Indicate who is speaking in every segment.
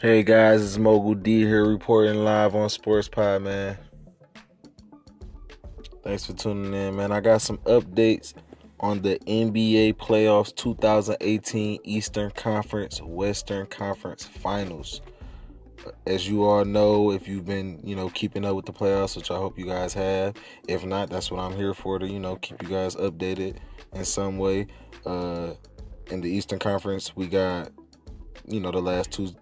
Speaker 1: Hey guys, it's Mogul D here reporting live on Sports Pod, man. Thanks for tuning in, man. I got some updates on the NBA playoffs 2018 Eastern Conference Western Conference Finals. As you all know, if you've been, you know, keeping up with the playoffs, which I hope you guys have. If not, that's what I'm here for to, you know, keep you guys updated in some way. Uh in the Eastern Conference, we got you know the last two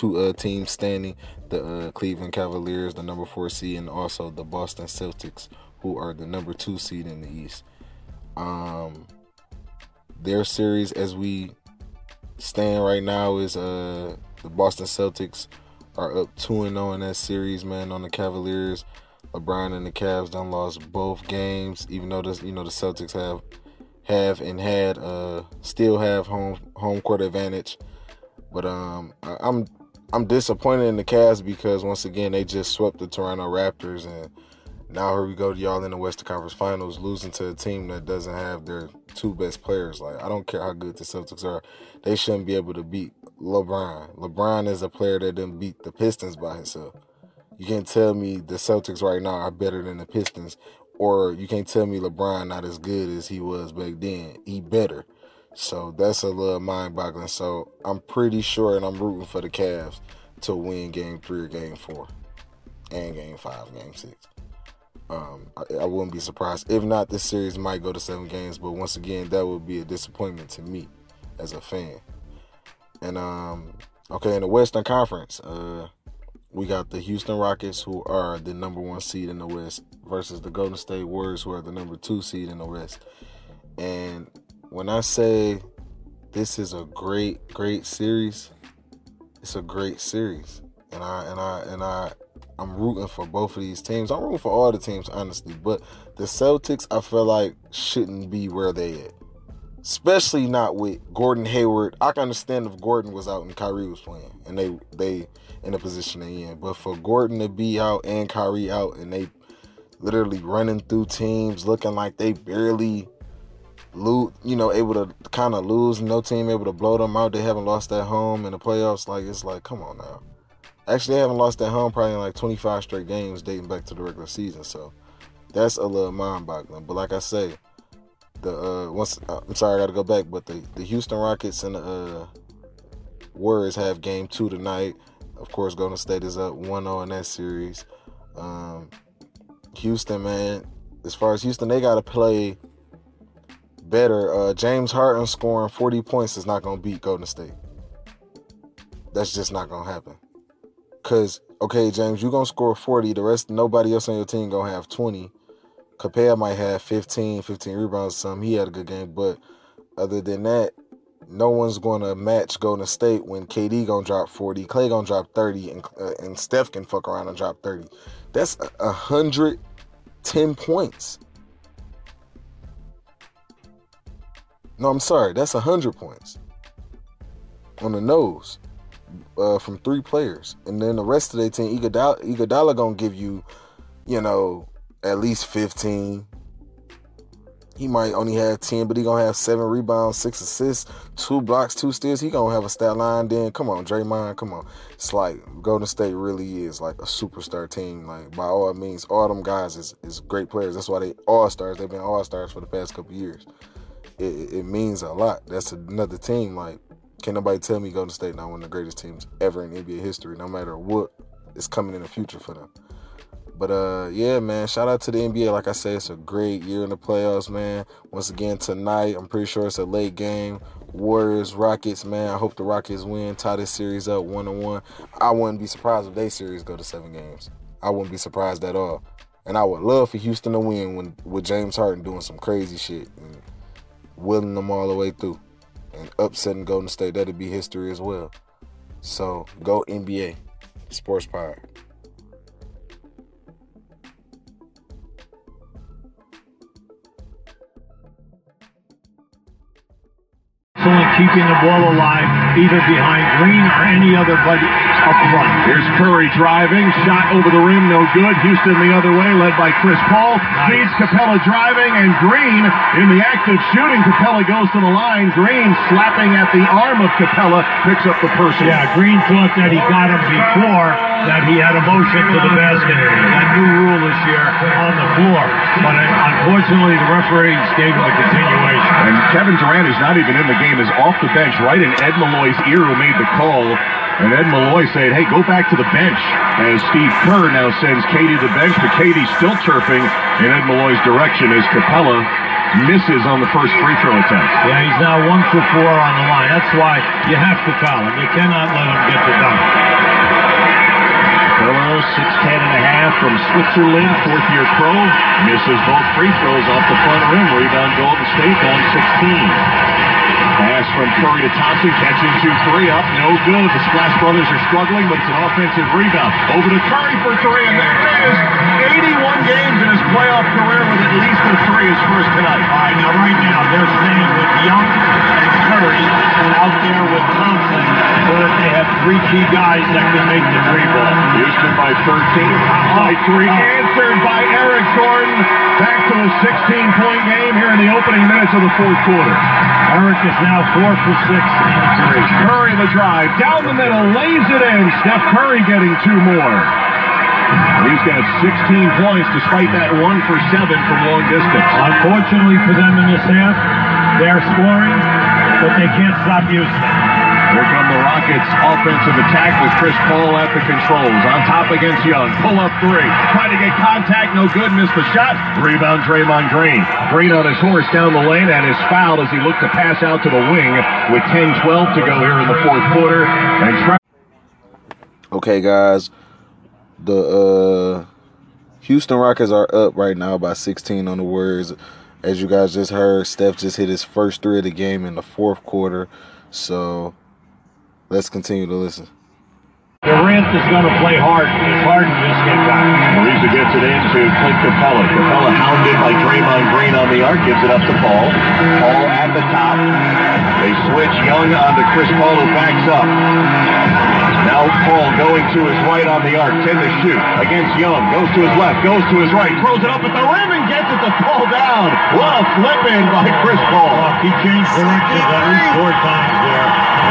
Speaker 1: two uh, teams standing: the uh, Cleveland Cavaliers, the number four seed, and also the Boston Celtics, who are the number two seed in the East. Um, their series, as we stand right now, is uh the Boston Celtics are up two and zero in that series. Man, on the Cavaliers, LeBron and the Cavs done lost both games, even though this you know the Celtics have have and had uh still have home home court advantage. But um I'm I'm disappointed in the Cavs because once again they just swept the Toronto Raptors and now here we go to y'all in the Western Conference Finals losing to a team that doesn't have their two best players. Like I don't care how good the Celtics are, they shouldn't be able to beat LeBron. LeBron is a player that didn't beat the Pistons by himself. You can't tell me the Celtics right now are better than the Pistons, or you can't tell me LeBron not as good as he was back then. He better. So that's a little mind boggling. So I'm pretty sure, and I'm rooting for the Cavs to win game three or game four, and game five, game six. Um, I, I, wouldn't be surprised. If not, this series might go to seven games, but once again, that would be a disappointment to me as a fan. And um, okay, in the Western Conference, uh, we got the Houston Rockets, who are the number one seed in the West, versus the Golden State Warriors, who are the number two seed in the West. And when I say this is a great, great series, it's a great series. And I and I and I I'm rooting for both of these teams. I'm rooting for all the teams, honestly. But the Celtics, I feel like shouldn't be where they at. Especially not with Gordon Hayward. I can understand if Gordon was out and Kyrie was playing and they they in the position they in. But for Gordon to be out and Kyrie out and they literally running through teams looking like they barely lose, you know, able to kind of lose. No team able to blow them out. They haven't lost at home in the playoffs. Like it's like, come on now. Actually, they haven't lost at home probably in like 25 straight games dating back to the regular season. So that's a little mind-boggling. But like I say, the uh once uh, I'm sorry, I got to go back. But the the Houston Rockets and the uh, Warriors have game two tonight. Of course, Golden State is up 1-0 in that series. Um, Houston, man, as far as Houston, they got to play better. Uh, James Harden scoring 40 points is not going to beat Golden State. That's just not going to happen. Cause okay, James, you're gonna score 40. The rest, nobody else on your team gonna have 20. Capela might have 15, 15 rebounds. Some he had a good game, but other than that, no one's going to match Golden State when KD gonna drop 40, Clay gonna drop 30, and uh, and Steph can fuck around and drop 30. That's a hundred ten points. No, I'm sorry. That's 100 points on the nose uh, from three players. And then the rest of their team, Iguodala, Iguodala going to give you, you know, at least 15. He might only have 10, but he going to have seven rebounds, six assists, two blocks, two steals. He going to have a stat line. Then, come on, Draymond, come on. It's like Golden State really is like a superstar team. Like, by all means, all them guys is, is great players. That's why they all-stars. They've been all-stars for the past couple years it, it means a lot. That's another team. Like, can't nobody tell me Golden State not one of the greatest teams ever in NBA history, no matter what is coming in the future for them. But uh, yeah, man, shout out to the NBA. Like I said, it's a great year in the playoffs, man. Once again tonight, I'm pretty sure it's a late game. Warriors, Rockets, man. I hope the Rockets win, tie this series up one on one. I wouldn't be surprised if they series go to seven games. I wouldn't be surprised at all. And I would love for Houston to win when with James Harden doing some crazy shit. And, willing them all the way through and upsetting Golden State. That'd be history as well. So go NBA, Sports.
Speaker 2: Someone keeping the ball alive, either behind Green or any other buddy up.
Speaker 3: Here's Curry driving, shot over the rim, no good. Houston the other way, led by Chris Paul. Feeds Capela driving, and Green in the act of shooting. Capela goes to the line. Green slapping at the arm of Capela, picks up the person.
Speaker 2: Yeah, Green thought that he got him before, that he had a motion to the basket. That new rule this year on the floor. But uh, unfortunately, the referees gave him a continuation.
Speaker 3: And Kevin Durant is not even in the game, is off the bench, right in Ed Malloy's ear who made the call. And Ed Malloy said, hey, go back to the bench. As Steve Kerr now sends KD to the bench, but KD's still chirping in Ed Malloy's direction as Capela misses on the first free throw attempt.
Speaker 2: Yeah, he's now one for four on the line. That's why you have to foul him. You cannot let him get the dunk.
Speaker 3: Capela, 6'10 and a half from Switzerland, fourth year pro. Misses both free throws off the front rim. Rebound Golden State on 16. Pass from Curry to Thompson, catching two three up, no good. The Splash Brothers are struggling, but it's an offensive rebound. Over to Curry for three, and there it is. 81 games in his playoff career with at least a three his first tonight.
Speaker 2: All right, now right now they're staying with Young and Curry and out there with Thompson, so that they have three key guys that can make the three ball.
Speaker 3: Houston by 13, by three, answered by Eric Gordon. Back to a 16-point game here in the opening minutes of the fourth quarter.
Speaker 2: Eric is now four for six in three.
Speaker 3: Curry the drive, down the middle, lays it in. Steph Curry getting two more. And he's got 16 points despite that one for seven from long distance.
Speaker 2: Unfortunately for them in this half, they're scoring, but they can't stop Houston.
Speaker 3: Here come the Rockets offensive attack with Chris Paul at the controls. On top against Young. Pull up three. Trying to get contact. No good. Missed the shot. Rebound Draymond Green. Green on his horse down the lane and is fouled as he looked to pass out to the wing with 10-12 to go here in the fourth quarter. And try-
Speaker 1: Okay, guys. The uh, Houston Rockets are up right now by 16 on the Warriors. As you guys just heard, Steph just hit his first three of the game in the fourth quarter. So let's continue to listen.
Speaker 2: Durant is going to play hard Harden just get back.
Speaker 3: Ariza gets it in to Clint Capela. Capela hounded by Draymond Green on the arc, gives it up to Paul. Paul at the top. They switch Young onto Chris Paul who backs up. Now Paul going to his right on the arc, 10 to shoot against Young. Goes to his left, goes to his right, throws it up at the rim and gets it to fall down. What a flip in by Chris Paul.
Speaker 2: He changed directions at least four times there, and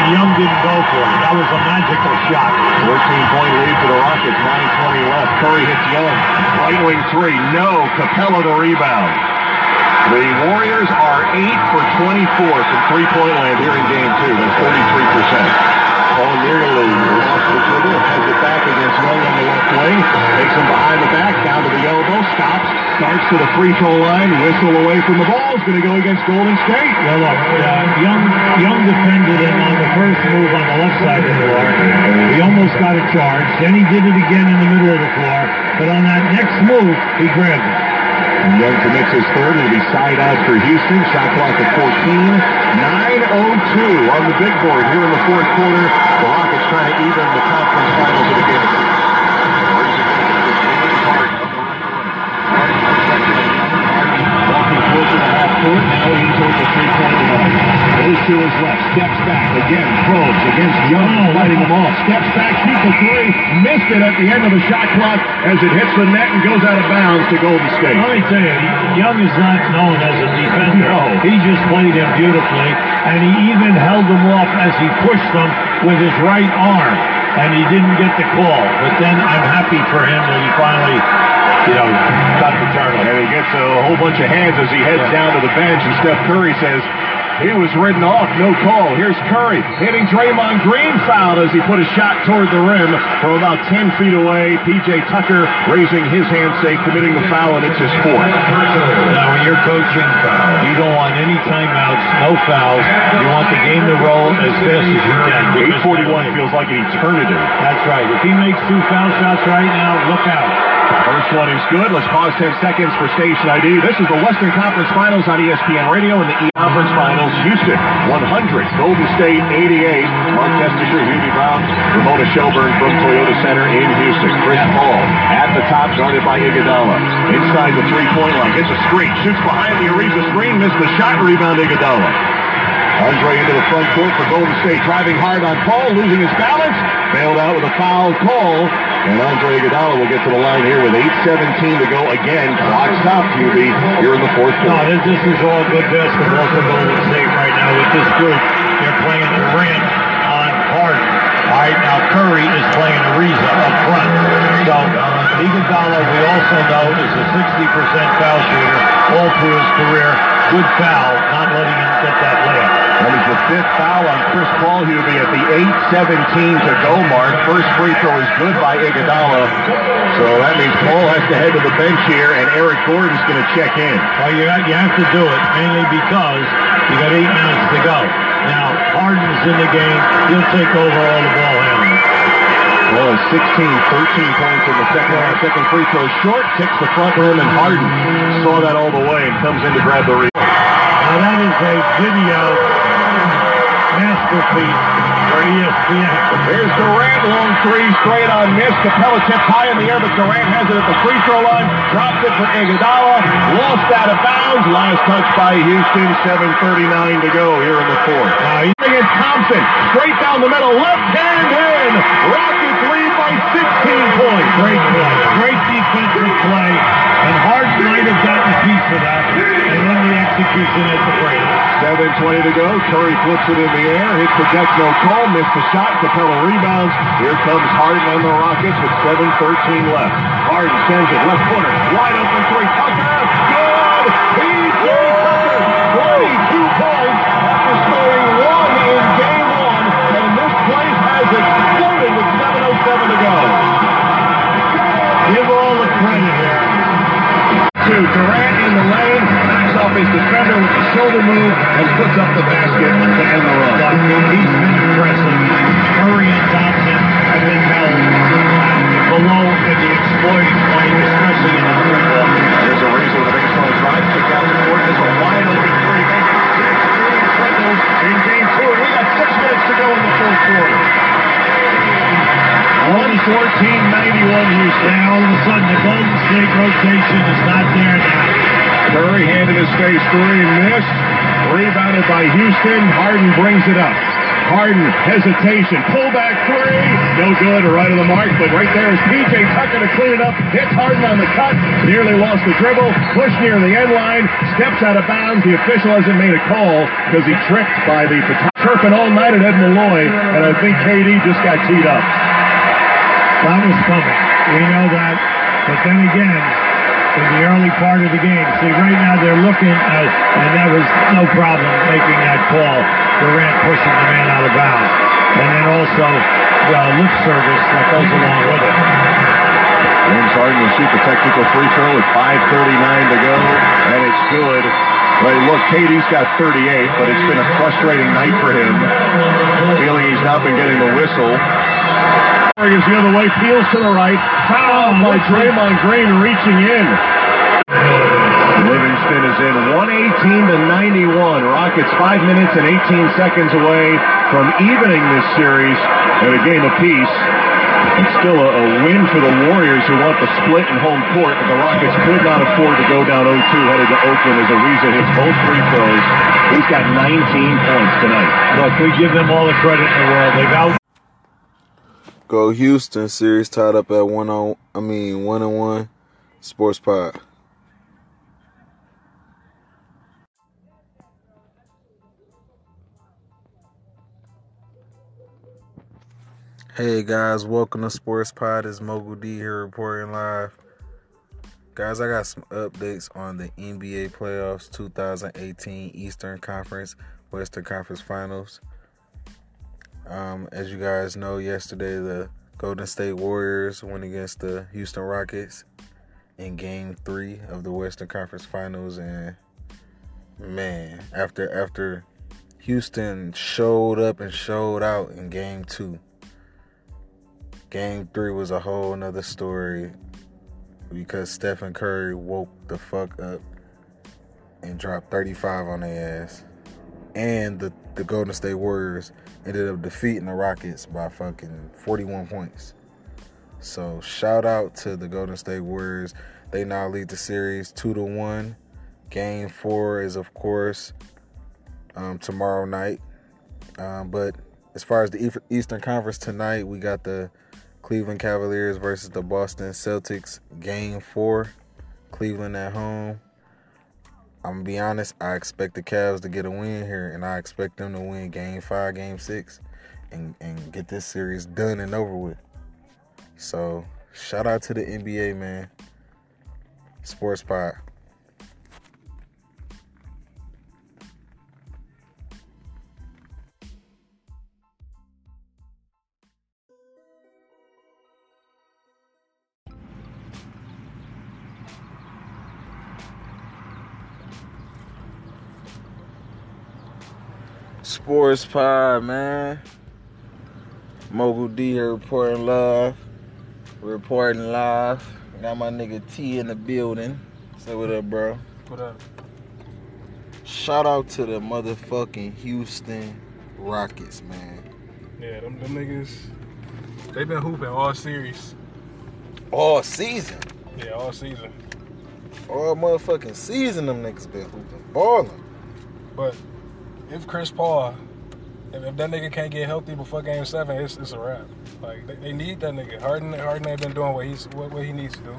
Speaker 2: Young didn't go for it. That was a magical shot.
Speaker 3: 14 point lead for the Rockets, 9.20 left. Curry hits Young. Right wing three, no. Capela the rebound. The Warriors are 8 for 24 from three point land here in game two. That's 33%. Paul nearly the dribble, has it back against Young on the left wing, takes him behind the back, down to the elbow, stops, starts to the free throw line, whistle away from the ball, is going to go against Golden State.
Speaker 2: Yeah, look, uh, Young, Young defended him on the first move on the left side of the floor. He almost got a charge. Then he did it again in the middle of the floor. But on that next move, he grabbed it.
Speaker 3: Young commits his third. It'll be side out for Houston. Shot clock at 14. 9.02 on the big board here in the fourth quarter. The Rockets trying to even the conference finals of the game. Court. Towards three-point line. Goes to his left. Steps back. Again, probes against Young. Fighting him off. Steps back. Shoots a. Missed it at the end of the shot clock as it hits the net and goes out of bounds to Golden State.
Speaker 2: Let me tell you, Young is not known as a defender.
Speaker 3: No.
Speaker 2: He just played him beautifully, and he even held them off as he pushed them with his right arm, and he didn't get the call. But then I'm happy for him that he finally, you know, got the.
Speaker 3: And he gets a whole bunch of hands as he heads down to the bench, and Steph Curry says, he was ridden off, no call. Here's Curry hitting Draymond Green foul as he put a shot toward the rim from about 10 feet away. PJ Tucker raising his hand, say committing the foul, and it's his fourth.
Speaker 2: Now, when you're coaching, you don't want any timeouts, no fouls. You want the game to roll as fast as you can.
Speaker 3: 841 feels like an eternity.
Speaker 2: That's right. If he makes two foul shots right now, look out.
Speaker 3: First one is good. Let's pause 10 seconds for station ID. This is the Western Conference Finals on ESPN Radio and the E Conference Finals. Houston 100, Golden State 88. Marc Kestecher, Hubie Brown, Ramona Shelburne from Toyota Center in Houston. Chris Paul at the top, guarded by Iguodala. Inside the three-point line, gets a screen, shoots behind the Ariza screen, missed the shot, rebound Iguodala. Andre into the front court for Golden State, driving hard on Paul, losing his balance, bailed out with a foul call. And Andre Iguodala will get to the line here with 8.17 to go again. Clock stopped, Hubie, here in the fourth
Speaker 2: No,
Speaker 3: quarter.
Speaker 2: this, this is all good basketball for Golden State right now with this group. They're playing the Durant on Harden. Right, now Curry is playing Ariza up front. So Iguodala, we also know, is a 60% foul shooter all through his career. Good foul, not letting him get that layup.
Speaker 3: That is the fifth foul on Chris Paul. He'll be at the 8.17 to go mark. First free throw is good by Iguodala. So that means Paul has to head to the bench here, and Eric Gordon's going to check in.
Speaker 2: Well, you, you have to do it, mainly because you got eight minutes to go. Now, Harden's in the game. He'll take over all the ball handling.
Speaker 3: Has 16, 13 points in the second half. Second free throw short, kicks the front rim, and Harden saw that all the way and comes in to grab the rebound.
Speaker 2: Now, that is a video masterpiece for E ESPN.
Speaker 3: Here's Durant, long three, straight on miss. Capela tipped high in the air, but Durant has it at the free throw line. Drops it for Iguodala. Lost out of bounds. Last touch by Houston. 7.39 to go here in the fourth.
Speaker 2: He-
Speaker 3: Thompson. Straight down the middle. Left hand in. Rockets lead by 16 points.
Speaker 2: Great play. Great defensive play. And Harden might have gotten a piece of that. And then the execution at the break.
Speaker 3: 7.20 to go. Curry flips it in the air. Hits the deck, no call. Missed the shot. Capela rebounds. Here comes Harden and the Rockets with 7.13 left. Harden sends it. Left corner. Wide open three. Defender with the shoulder move and puts up the basket to end the run.
Speaker 2: But he's been impressive. Curry and Thompson have been held below in the exploiting point, especially in the three ball.
Speaker 3: There's a reason a baseball drive, kick out the court. There's a wide open three. In game two, we got six minutes to go in the fourth quarter.
Speaker 2: 114-91 Houston. Now all of a sudden the Golden State rotation is not there now.
Speaker 3: Curry handed his face three and missed. Rebounded by Houston. Harden brings it up. Harden, hesitation, pull back three. No good, right of the mark, but right there is PJ Tucker to clean it up. Hits Harden on the cut. Nearly lost the dribble. Pushed near the end line. Steps out of bounds. The official hasn't made a call because he tripped by the chirping all night at Ed Malloy, and I think KD just got teed up.
Speaker 2: That was coming. We know that. But then again, in the early part of the game, see, right now they're looking at, and that was no problem making that call. Durant pushing the man out of bounds. And then also, well, lip service that goes along with it.
Speaker 3: James Harden will shoot the technical free throw with 5.39 to go, and it's good. But look, KD's got 38, but it's been a frustrating night for him. Feeling he's not been getting the whistle. Is the other way, peels to the right. Foul oh, by Draymond Green reaching in. Livingston is in 118 to 91. Rockets five minutes and 18 seconds away from evening this series at a game apiece. It's still a, a win for the Warriors who want the split in home court, but the Rockets could not afford to go down 0-2 headed to Oakland as Ariza hits both free throws. He's got 19 points tonight.
Speaker 2: Look, we give them all the credit in the world. They've out
Speaker 1: Go Houston series tied up at one on I mean one and one. Sports Pod. Hey guys, welcome to Sports Pod. It's Mogul D here reporting live. Guys, I got some updates on the NBA playoffs 2018 Eastern Conference, Western Conference Finals. Um, as you guys know, yesterday the Golden State Warriors went against the Houston Rockets in Game Three of the Western Conference Finals, and man, after after Houston showed up and showed out in Game Two, Game Three was a whole nother story because Stephen Curry woke the fuck up and dropped 35 on their ass, and the the Golden State Warriors ended up defeating the Rockets by fucking 41 points. So shout out to the Golden State Warriors. They now lead the series two to one. Game four is of course um, tomorrow night. Um, but as far as the Eastern Conference tonight, we got the Cleveland Cavaliers versus the Boston Celtics, game four. Cleveland at home. I'm gonna be honest, I expect the Cavs to get a win here, and I expect them to win game five, game six, and, and get this series done and over with. So, shout out to the NBA, man. Sports Pod. Sports Pod, man. Mogul D here reporting live. Reporting live. Got my nigga T in the building. Say what up, bro?
Speaker 4: What up?
Speaker 1: Shout out to the motherfucking Houston Rockets, man.
Speaker 4: Yeah, them, them niggas, they been hooping all series.
Speaker 1: All season.
Speaker 4: Yeah, all season.
Speaker 1: All motherfucking season, them niggas been hooping. Balling.
Speaker 4: But if Chris Paul, if, if that nigga can't get healthy before Game Seven, it's, it's a wrap. Like they, they need that nigga. Harden, Harden ain't been doing what he's what, what he needs to do.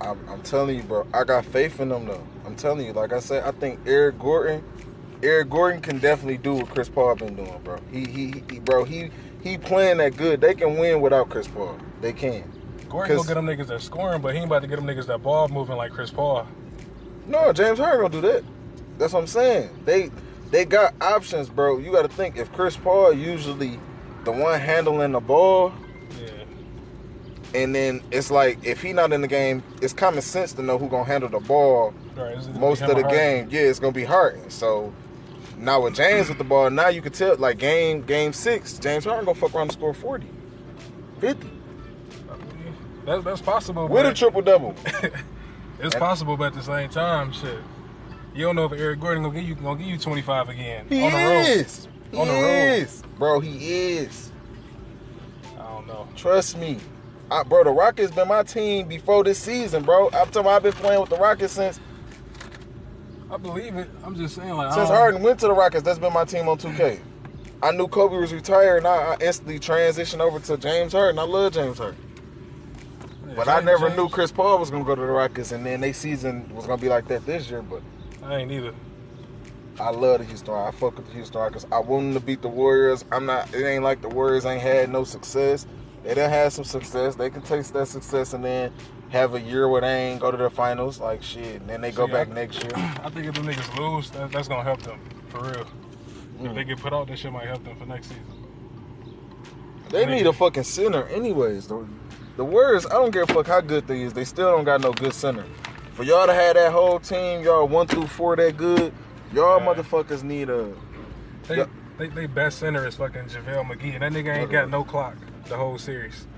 Speaker 1: I'm, I'm telling you, bro. I got faith in them, though. I'm telling you, like I said, I think Eric Gordon, Eric Gordon can definitely do what Chris Paul been doing, bro. He, he, he bro, he, he playing that good. They can win without Chris Paul. They can.
Speaker 4: Gordon gonna get them niggas that scoring, but he ain't about to get them niggas that ball moving like Chris Paul.
Speaker 1: No, James Harden gonna do that. That's what I'm saying. They they got options, bro. You got to think if Chris Paul usually the one handling the ball,
Speaker 4: yeah.
Speaker 1: and then it's like if he not in the game, it's common sense to know who gonna handle the ball
Speaker 4: right,
Speaker 1: most of the game. Yeah, it's gonna be Harden. So now with James with the ball, now you can tell like game game six, James Harden gonna fuck around and score 40, 50.
Speaker 4: That's that's possible.
Speaker 1: With a triple double.
Speaker 4: it's possible, but at the same time, shit. You don't know if Eric Gordon gonna give you gonna give you 25 again.
Speaker 1: He
Speaker 4: on the
Speaker 1: is.
Speaker 4: Road.
Speaker 1: He
Speaker 4: on the
Speaker 1: is. road. Bro, he is.
Speaker 4: I don't know.
Speaker 1: Trust me. I, bro, the Rockets been my team before this season, bro. I'm talking I've been playing with the Rockets since
Speaker 4: I believe it. I'm just saying like
Speaker 1: since Harden went to the Rockets, that's been my team on 2K. I knew Kobe was retired and I, I instantly transitioned over to James Harden. I love James Harden.
Speaker 4: Yeah,
Speaker 1: But
Speaker 4: James,
Speaker 1: I never
Speaker 4: James,
Speaker 1: knew Chris Paul was gonna go to the Rockets and then they season was gonna be like that this year, but
Speaker 4: I ain't either.
Speaker 1: I love the Houston. I fuck with the Houston because I want them to beat the Warriors. I'm not. It ain't like the Warriors ain't had no success. They done had some success. They can taste that success and then have a year where they ain't go to the finals. Like shit, and then they go
Speaker 4: See,
Speaker 1: back
Speaker 4: I-
Speaker 1: next year.
Speaker 4: I think if the niggas lose, that, that's gonna help them for real. If
Speaker 1: Mm.
Speaker 4: they get put out, that shit might help them for next season.
Speaker 1: They need a fucking center, anyways. The, the Warriors, I don't give a fuck how good they is. They still don't got no good center. For y'all to have that whole team, y'all one through four that good, y'all motherfuckers need a.
Speaker 4: They, they, they best center is fucking JaVale McGee, and that nigga ain't got no clock the whole series.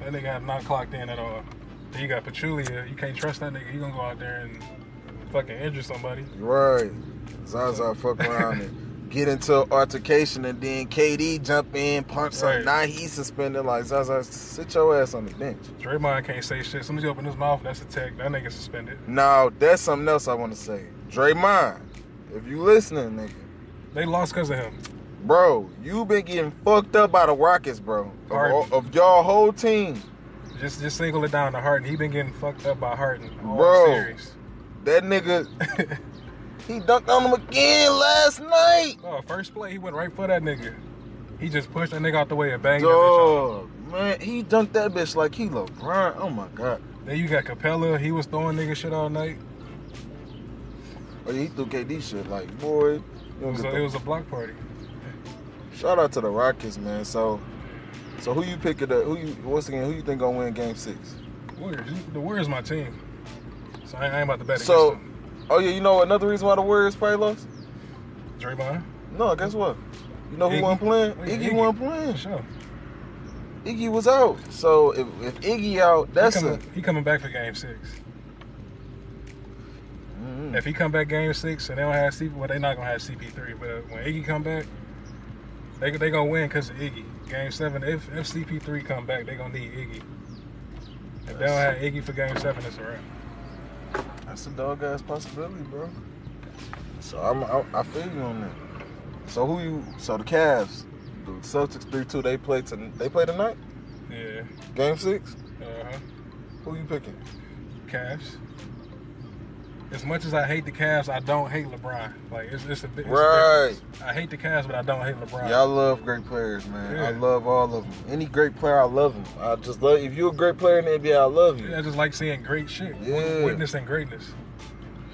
Speaker 4: That nigga have not clocked in at all. Then you got Pachulia. You can't trust that nigga. He gonna go out there and fucking injure somebody.
Speaker 1: Right. Zaza fuck around get into an altercation and then KD jump in, punch something. Now he's suspended. Like Zaza, sit your ass on the bench.
Speaker 4: Draymond can't say shit. As open his mouth, that's a tech. That nigga suspended.
Speaker 1: Now that's something else I want to say. Draymond, if you listening, nigga,
Speaker 4: They lost because of him.
Speaker 1: bro, you been getting fucked up by the Rockets, bro. Of, of y'all whole team.
Speaker 4: Just just single it down to Harden. He been getting fucked up by Harden all
Speaker 1: Bro.
Speaker 4: series.
Speaker 1: That nigga, he dunked on him again last night.
Speaker 4: Oh, first play, he went right for that nigga. He just pushed that nigga out the way and banged that bitch.
Speaker 1: Dog, man, he dunked that bitch like he LeBron. Oh my god.
Speaker 4: Then you got Capela. He was throwing nigga shit all night.
Speaker 1: Oh yeah, he threw KD shit like boy.
Speaker 4: It was, a, it was a block party.
Speaker 1: Shout out to the Rockets, man. So, so who you picking? up? Who you once again? Who you think gonna win Game Six?
Speaker 4: Warriors. The Warriors my team. So I, I ain't about to bet
Speaker 1: So,
Speaker 4: against
Speaker 1: oh yeah, you know another reason why the Warriors probably lost?
Speaker 4: Draymond.
Speaker 1: No, guess what? You know who
Speaker 4: Iggy.
Speaker 1: wasn't playing? Iggy,
Speaker 4: Iggy.
Speaker 1: wasn't playing.
Speaker 4: Sure.
Speaker 1: Iggy was out. So if, if Iggy out, that's
Speaker 4: he,
Speaker 1: a
Speaker 4: coming, he coming back for game six.
Speaker 1: Mhm.
Speaker 4: If he come back game six and they don't have CP, well, they not gonna have CP3. But when Iggy come back, they they gonna win because of Iggy. Game seven, if if CP3 come back, they gonna need Iggy. If they don't have Iggy for game seven, it's a wrap.
Speaker 1: That's a dog ass possibility, bro. So I'm, I, I feel you on that. So who you? So the Cavs, the Celtics three two. They play to they play tonight.
Speaker 4: Yeah.
Speaker 1: Game six.
Speaker 4: Uh huh.
Speaker 1: Who you picking?
Speaker 4: Cavs. As much as I hate the Cavs, I don't hate LeBron. Like it's, it's a bit. it's
Speaker 1: Right.
Speaker 4: I hate the Cavs, but I don't hate LeBron.
Speaker 1: Yeah, I love great players, man. I love all of them. Any great player, I love him. I just love. If you're a great player in the NBA, I love you.
Speaker 4: Yeah, I just like seeing great shit.
Speaker 1: Yeah.
Speaker 4: Witnessing greatness.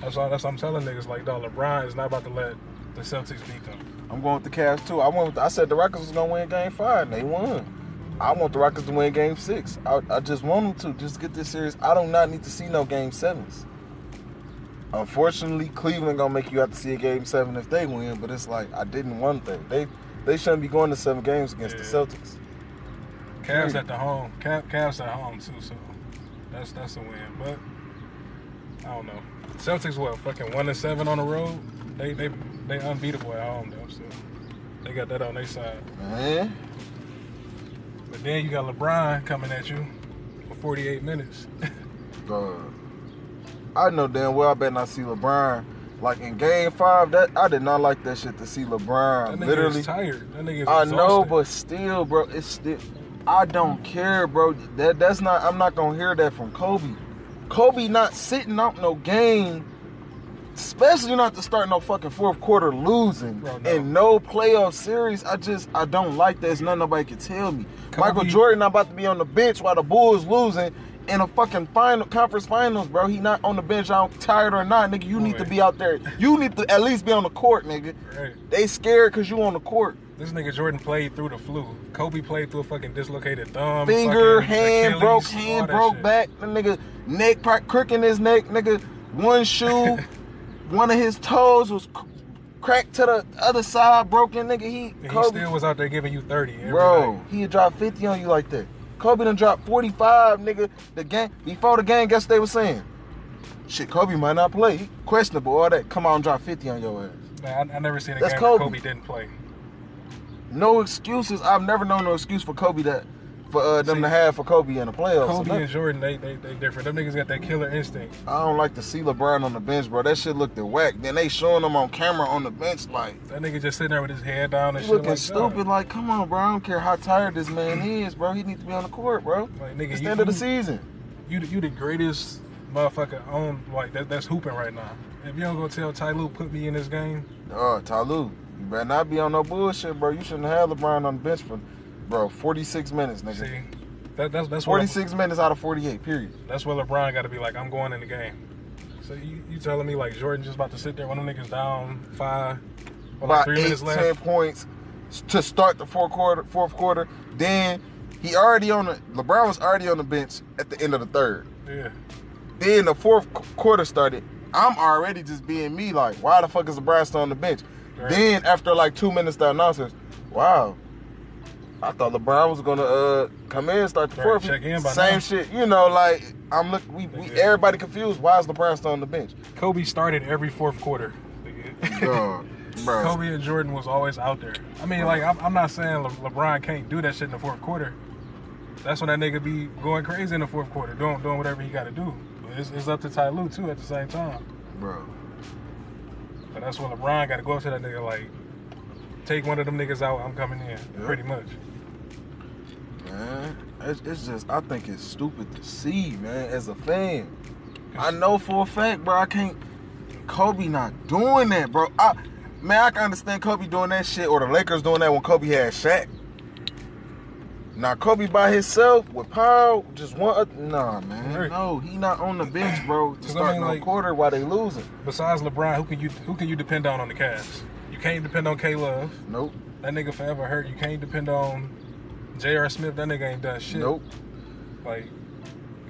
Speaker 4: That's all. That's what I'm telling niggas. Like, dog, LeBron is not about to let the Celtics beat them.
Speaker 1: I'm going with the Cavs too. I went. With, I said the Rockets was gonna win Game Five, and they won. I want the Rockets to win Game Six. I, I just want them to just get this series. I do not need to see no Game Sevens. Unfortunately, Cleveland gonna make you have to see a Game Seven if they win. But it's like I didn't want that. They they shouldn't be going to seven games against the Celtics.
Speaker 4: Cavs at the home. Cav, Cavs at home too. So that's that's a win. But I don't know. Celtics what fucking one and seven on the road. They they they unbeatable at home though. So they got that on their side.
Speaker 1: Man,
Speaker 4: But then you got LeBron coming at you for 48 minutes.
Speaker 1: Dog. I know damn well I better not see LeBron. Like in Game Five, that I did not like that shit to see
Speaker 4: That
Speaker 1: LeBron.
Speaker 4: nigga
Speaker 1: Literally,
Speaker 4: tired. That nigga
Speaker 1: I know, but still, bro, it's still. I don't care, bro. That that's not. I'm not gonna hear that from Kobe. Kobe not sitting out no game, especially not to start no fucking fourth quarter losing
Speaker 4: Bro, no.
Speaker 1: and no playoff series. I just I don't like that. It's nothing nobody can tell me.
Speaker 4: Kobe-
Speaker 1: Michael Jordan not about to be on the bench while the Bulls losing. In a fucking final conference finals, bro. He not on the bench. I'm tired or not, nigga. You need to be out there. You need to at least be on the court, nigga.
Speaker 4: Right.
Speaker 1: They scared cause you on the court.
Speaker 4: This nigga Jordan played through the flu. Kobe played through a fucking dislocated thumb.
Speaker 1: finger, hand
Speaker 4: Achilles,
Speaker 1: broke, hand broke
Speaker 4: shit.
Speaker 1: back. The nigga neck part crook in his neck. Nigga, one shoe, one of his toes was cracked to the other side, broken. Nigga, he
Speaker 4: And he still was out there giving you 30 every
Speaker 1: bro,
Speaker 4: night.
Speaker 1: he dropped fifty on you like that. Kobe done dropped forty five, nigga. The game before the game, guess what they were saying? Shit, Kobe might not play. Questionable, all that. Come on, drop fifty on your ass.
Speaker 4: Man, I, I never seen a
Speaker 1: That's
Speaker 4: game where
Speaker 1: Kobe.
Speaker 4: Kobe didn't play.
Speaker 1: No excuses. I've never known no excuse for Kobe that for uh, them
Speaker 4: See,
Speaker 1: to have for Kobe in the playoffs.
Speaker 4: Kobe and Jordan, they, they they different. Them niggas got that killer instinct.
Speaker 1: I don't like to see LeBron on the bench, bro. That shit looked whack. Then they showing him on camera on the bench like
Speaker 4: That nigga just sitting there with his head down and shit
Speaker 1: looking
Speaker 4: like
Speaker 1: stupid.
Speaker 4: that.
Speaker 1: Like, come on, bro. I don't care how tired this man is, bro. He needs to be on the court, bro.
Speaker 4: Like nigga,
Speaker 1: It's the end of the season.
Speaker 4: you the- you the greatest motherfucker on like that, that's hooping right now. If you don't go tell Ty Lue put me in this game,
Speaker 1: Oh, Ty Lue, you better not be on no bullshit, bro. You shouldn't have LeBron on the bench for, bro, 46 minutes, nigga.
Speaker 4: see, that, that's that's what
Speaker 1: 46 minutes out of 48, period.
Speaker 4: that's what LeBron got to be like. I'm going in the game. So you, you telling me like Jordan just about to sit there when them niggas down five, or like
Speaker 1: About
Speaker 4: three
Speaker 1: eight,
Speaker 4: minutes
Speaker 1: 10
Speaker 4: left?
Speaker 1: points to start the fourth quarter. Fourth quarter. Then he already on the LeBron was already on the bench at the end of the third.
Speaker 4: Yeah,
Speaker 1: Then the fourth quarter started. I'm already just being me, like, why the fuck is LeBron still on the bench?
Speaker 4: Right.
Speaker 1: Then after like two minutes, the announcers, wow. I thought LeBron was gonna uh come in, start the fourth.
Speaker 4: check in by
Speaker 1: Same
Speaker 4: now.
Speaker 1: shit, you know. Like I'm look, we, we
Speaker 4: Yeah.
Speaker 1: everybody confused. Why is LeBron still on the bench?
Speaker 4: Kobe started every fourth quarter. nigga.
Speaker 1: Dog, bro.
Speaker 4: Kobe and Jordan was always out there. I mean, like I'm, I'm not saying Le- LeBron can't do that shit in the fourth quarter. That's when that nigga be going crazy in the fourth quarter, doing doing whatever he got to do. But it's, it's up to Ty Lue too at the same time.
Speaker 1: bro.
Speaker 4: But that's when LeBron got to go up to that nigga like, take one of them niggas out. I'm coming in,
Speaker 1: Yeah.
Speaker 4: pretty much.
Speaker 1: Man, it's, it's just I think it's stupid to see, man. As a fan, I know for a fact, bro. I can't. Kobe not doing that, bro. I, man, I can understand Kobe doing that shit, or the Lakers doing that when Kobe had Shaq. Now Kobe by himself with Powell, just one. oth- Nah, man, no, he not on the bench, bro. To
Speaker 4: 'Cause I
Speaker 1: start
Speaker 4: mean,
Speaker 1: no
Speaker 4: like-
Speaker 1: quarter while they losing.
Speaker 4: Besides LeBron, who can you who can you depend on on the Cavs? You can't depend on K Love.
Speaker 1: Nope,
Speaker 4: That nigga forever hurt. You can't depend on J.R. Smith. That nigga ain't done shit.
Speaker 1: nope.
Speaker 4: Like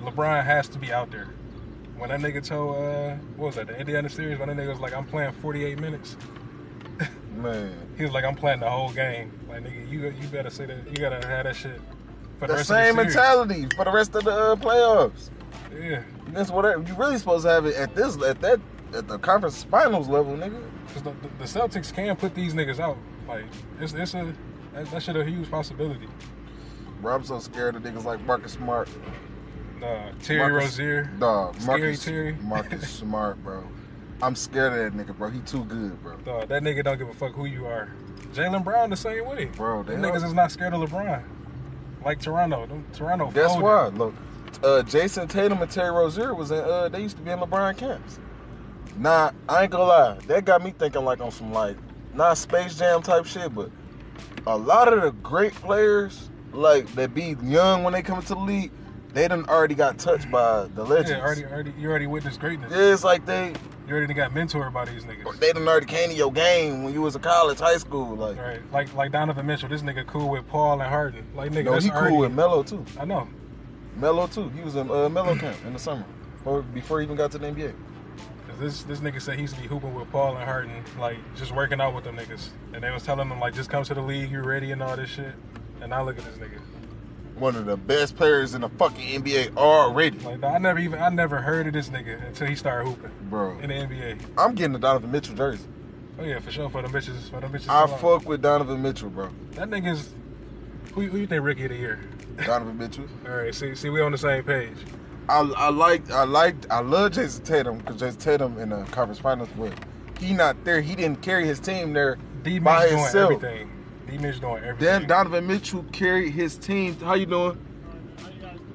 Speaker 4: LeBron has to be out there. When that nigga told uh what was that, the Indiana series, when that nigga was like, I'm playing 48 minutes.
Speaker 1: Man,
Speaker 4: He was like, I'm playing the whole game. Like nigga, you you better say that you gotta have that shit for the,
Speaker 1: the
Speaker 4: rest
Speaker 1: same
Speaker 4: of the
Speaker 1: mentality for the rest of the uh, playoffs.
Speaker 4: Yeah.
Speaker 1: That's whatever you really supposed to have it at this at that at the conference finals level, nigga.
Speaker 4: Cause the, the, the Celtics can put these niggas out. Like it's it's a that, that shit a huge possibility.
Speaker 1: Bro, I'm so scared of niggas like Marcus Smart.
Speaker 4: Uh, Terry
Speaker 1: Marcus-
Speaker 4: Rozier. Scary
Speaker 1: Marcus,
Speaker 4: Terry.
Speaker 1: Marcus Smart, bro. I'm scared of that nigga, bro. He too good, bro.
Speaker 4: That nigga don't give a fuck who you are. Jaylen Brown the same way.
Speaker 1: Bro,
Speaker 4: them niggas is not scared of LeBron. Like Toronto. Them, Toronto
Speaker 1: Guess
Speaker 4: folded.
Speaker 1: why? Look, uh, Jayson Tatum and Terry Rozier was in. Uh, they used to be in LeBron camps. Nah, I ain't gonna lie. That got me thinking like on some like not Space Jam type shit, but a lot of the great players like that be young when they come to the league, they done already got touched by the legends.
Speaker 4: Yeah, already, already, you already witnessed greatness.
Speaker 1: Yeah, it's like they
Speaker 4: You already got mentored by these niggas.
Speaker 1: they done already came to your game when you was in college, high school. Like,
Speaker 4: Right, like like Donovan Mitchell. This nigga cool with Paul and Harden. Like nigga,
Speaker 1: no, he cool
Speaker 4: already,
Speaker 1: with Melo too.
Speaker 4: I know.
Speaker 1: Melo too. He was in uh, Melo camp in the summer, before, before he even got to the NBA.
Speaker 4: This this nigga said he used to be hooping with Paul and Harden, like just working out with them niggas. And they was telling him like just come to the league, you ready and all this shit. And now look at this nigga.
Speaker 1: One of the best players in the fucking NBA already,
Speaker 4: Like I never even I never heard of this nigga until he started hooping
Speaker 1: bro.
Speaker 4: in the NBA.
Speaker 1: I'm getting the Donovan Mitchell jersey.
Speaker 4: Oh yeah, for sure for the bitches, for the bitches.
Speaker 1: I
Speaker 4: alone.
Speaker 1: fuck with Donovan Mitchell, bro.
Speaker 4: That nigga's who, who you think rookie of the year?
Speaker 1: Donovan Mitchell.
Speaker 4: All right, see see we on the same page.
Speaker 1: I, I like I like I love Jayson Tatum because Jayson Tatum in the conference finals, but he not there. He didn't carry his team there
Speaker 4: D
Speaker 1: by
Speaker 4: doing
Speaker 1: himself.
Speaker 4: everything. D Mitch doing everything.
Speaker 1: Then Donovan Mitchell carried his team. How you doing?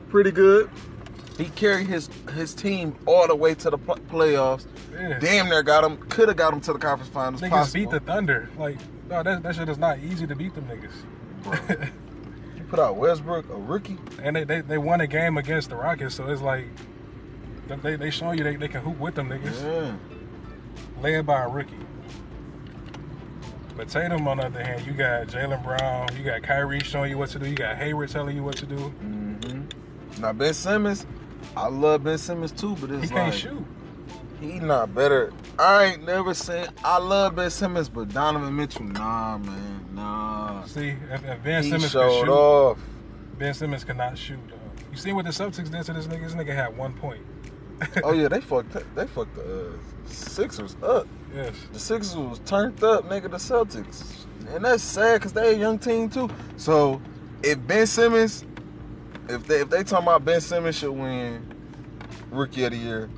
Speaker 1: Pretty good. He carried his his team all the way to the pl- playoffs.
Speaker 4: Yeah.
Speaker 1: Damn near got him. Could have got him to the conference finals.
Speaker 4: Niggas
Speaker 1: possible.
Speaker 4: beat the Thunder. Like, no, that, that shit is not easy to beat them niggas.
Speaker 1: Put out Westbrook, a rookie.
Speaker 4: and they, they, they won a game against the Rockets, so it's like they they show you they, they can hoop with them niggas,
Speaker 1: Yeah.
Speaker 4: led by a rookie. But Tatum, on the other hand, you got Jaylen Brown, you got Kyrie showing you what to do, you got Hayward telling you what to do.
Speaker 1: hmm Now Ben Simmons, I love Ben Simmons too, but it's
Speaker 4: He can't
Speaker 1: like
Speaker 4: shoot.
Speaker 1: he not better. I ain't never said I love Ben Simmons, but Donovan Mitchell, nah, man, nah.
Speaker 4: See, if, if Ben
Speaker 1: he
Speaker 4: Simmons
Speaker 1: showed
Speaker 4: can shoot,
Speaker 1: off.
Speaker 4: Ben Simmons cannot shoot. Dog. You see what the Celtics did to this nigga? This nigga had one point.
Speaker 1: Oh yeah, they fucked. They fucked the uh, Sixers up.
Speaker 4: Yes.
Speaker 1: The Sixers was turned up, nigga. The Celtics, and that's sad because they a young team too. So if Ben Simmons, if they if they talking about Ben Simmons should win Rookie of the Year,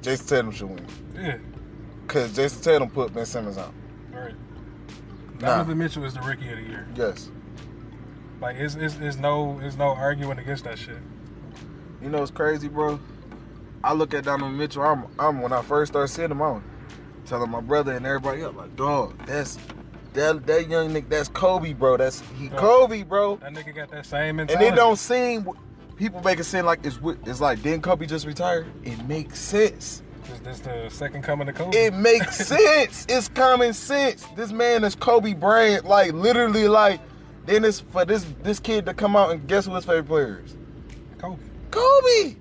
Speaker 1: Jayson Tatum should win
Speaker 4: Yeah.
Speaker 1: because Jayson Tatum put Ben Simmons out. Nah.
Speaker 4: Donovan Mitchell is the rookie of the year.
Speaker 1: Yes.
Speaker 4: Like, it's, it's, it's no it's no arguing against that shit.
Speaker 1: You know it's crazy, bro? I look at Donovan Mitchell. I'm, I'm when I first started seeing him, I'm telling my brother and everybody like, dog, that's that that young nigga, that's Kobe, bro. That's he
Speaker 4: Yeah.
Speaker 1: Kobe, bro.
Speaker 4: That nigga got that same
Speaker 1: And it don't seem people make it seem like it's it's like didn't Kobe just retire? It makes sense.
Speaker 4: This, this the second coming of Kobe.
Speaker 1: It makes sense. It's common sense. This man is Kobe Bryant, like literally, like. Then it's for this this kid to come out and guess who his favorite player is?
Speaker 4: Kobe.
Speaker 1: Kobe.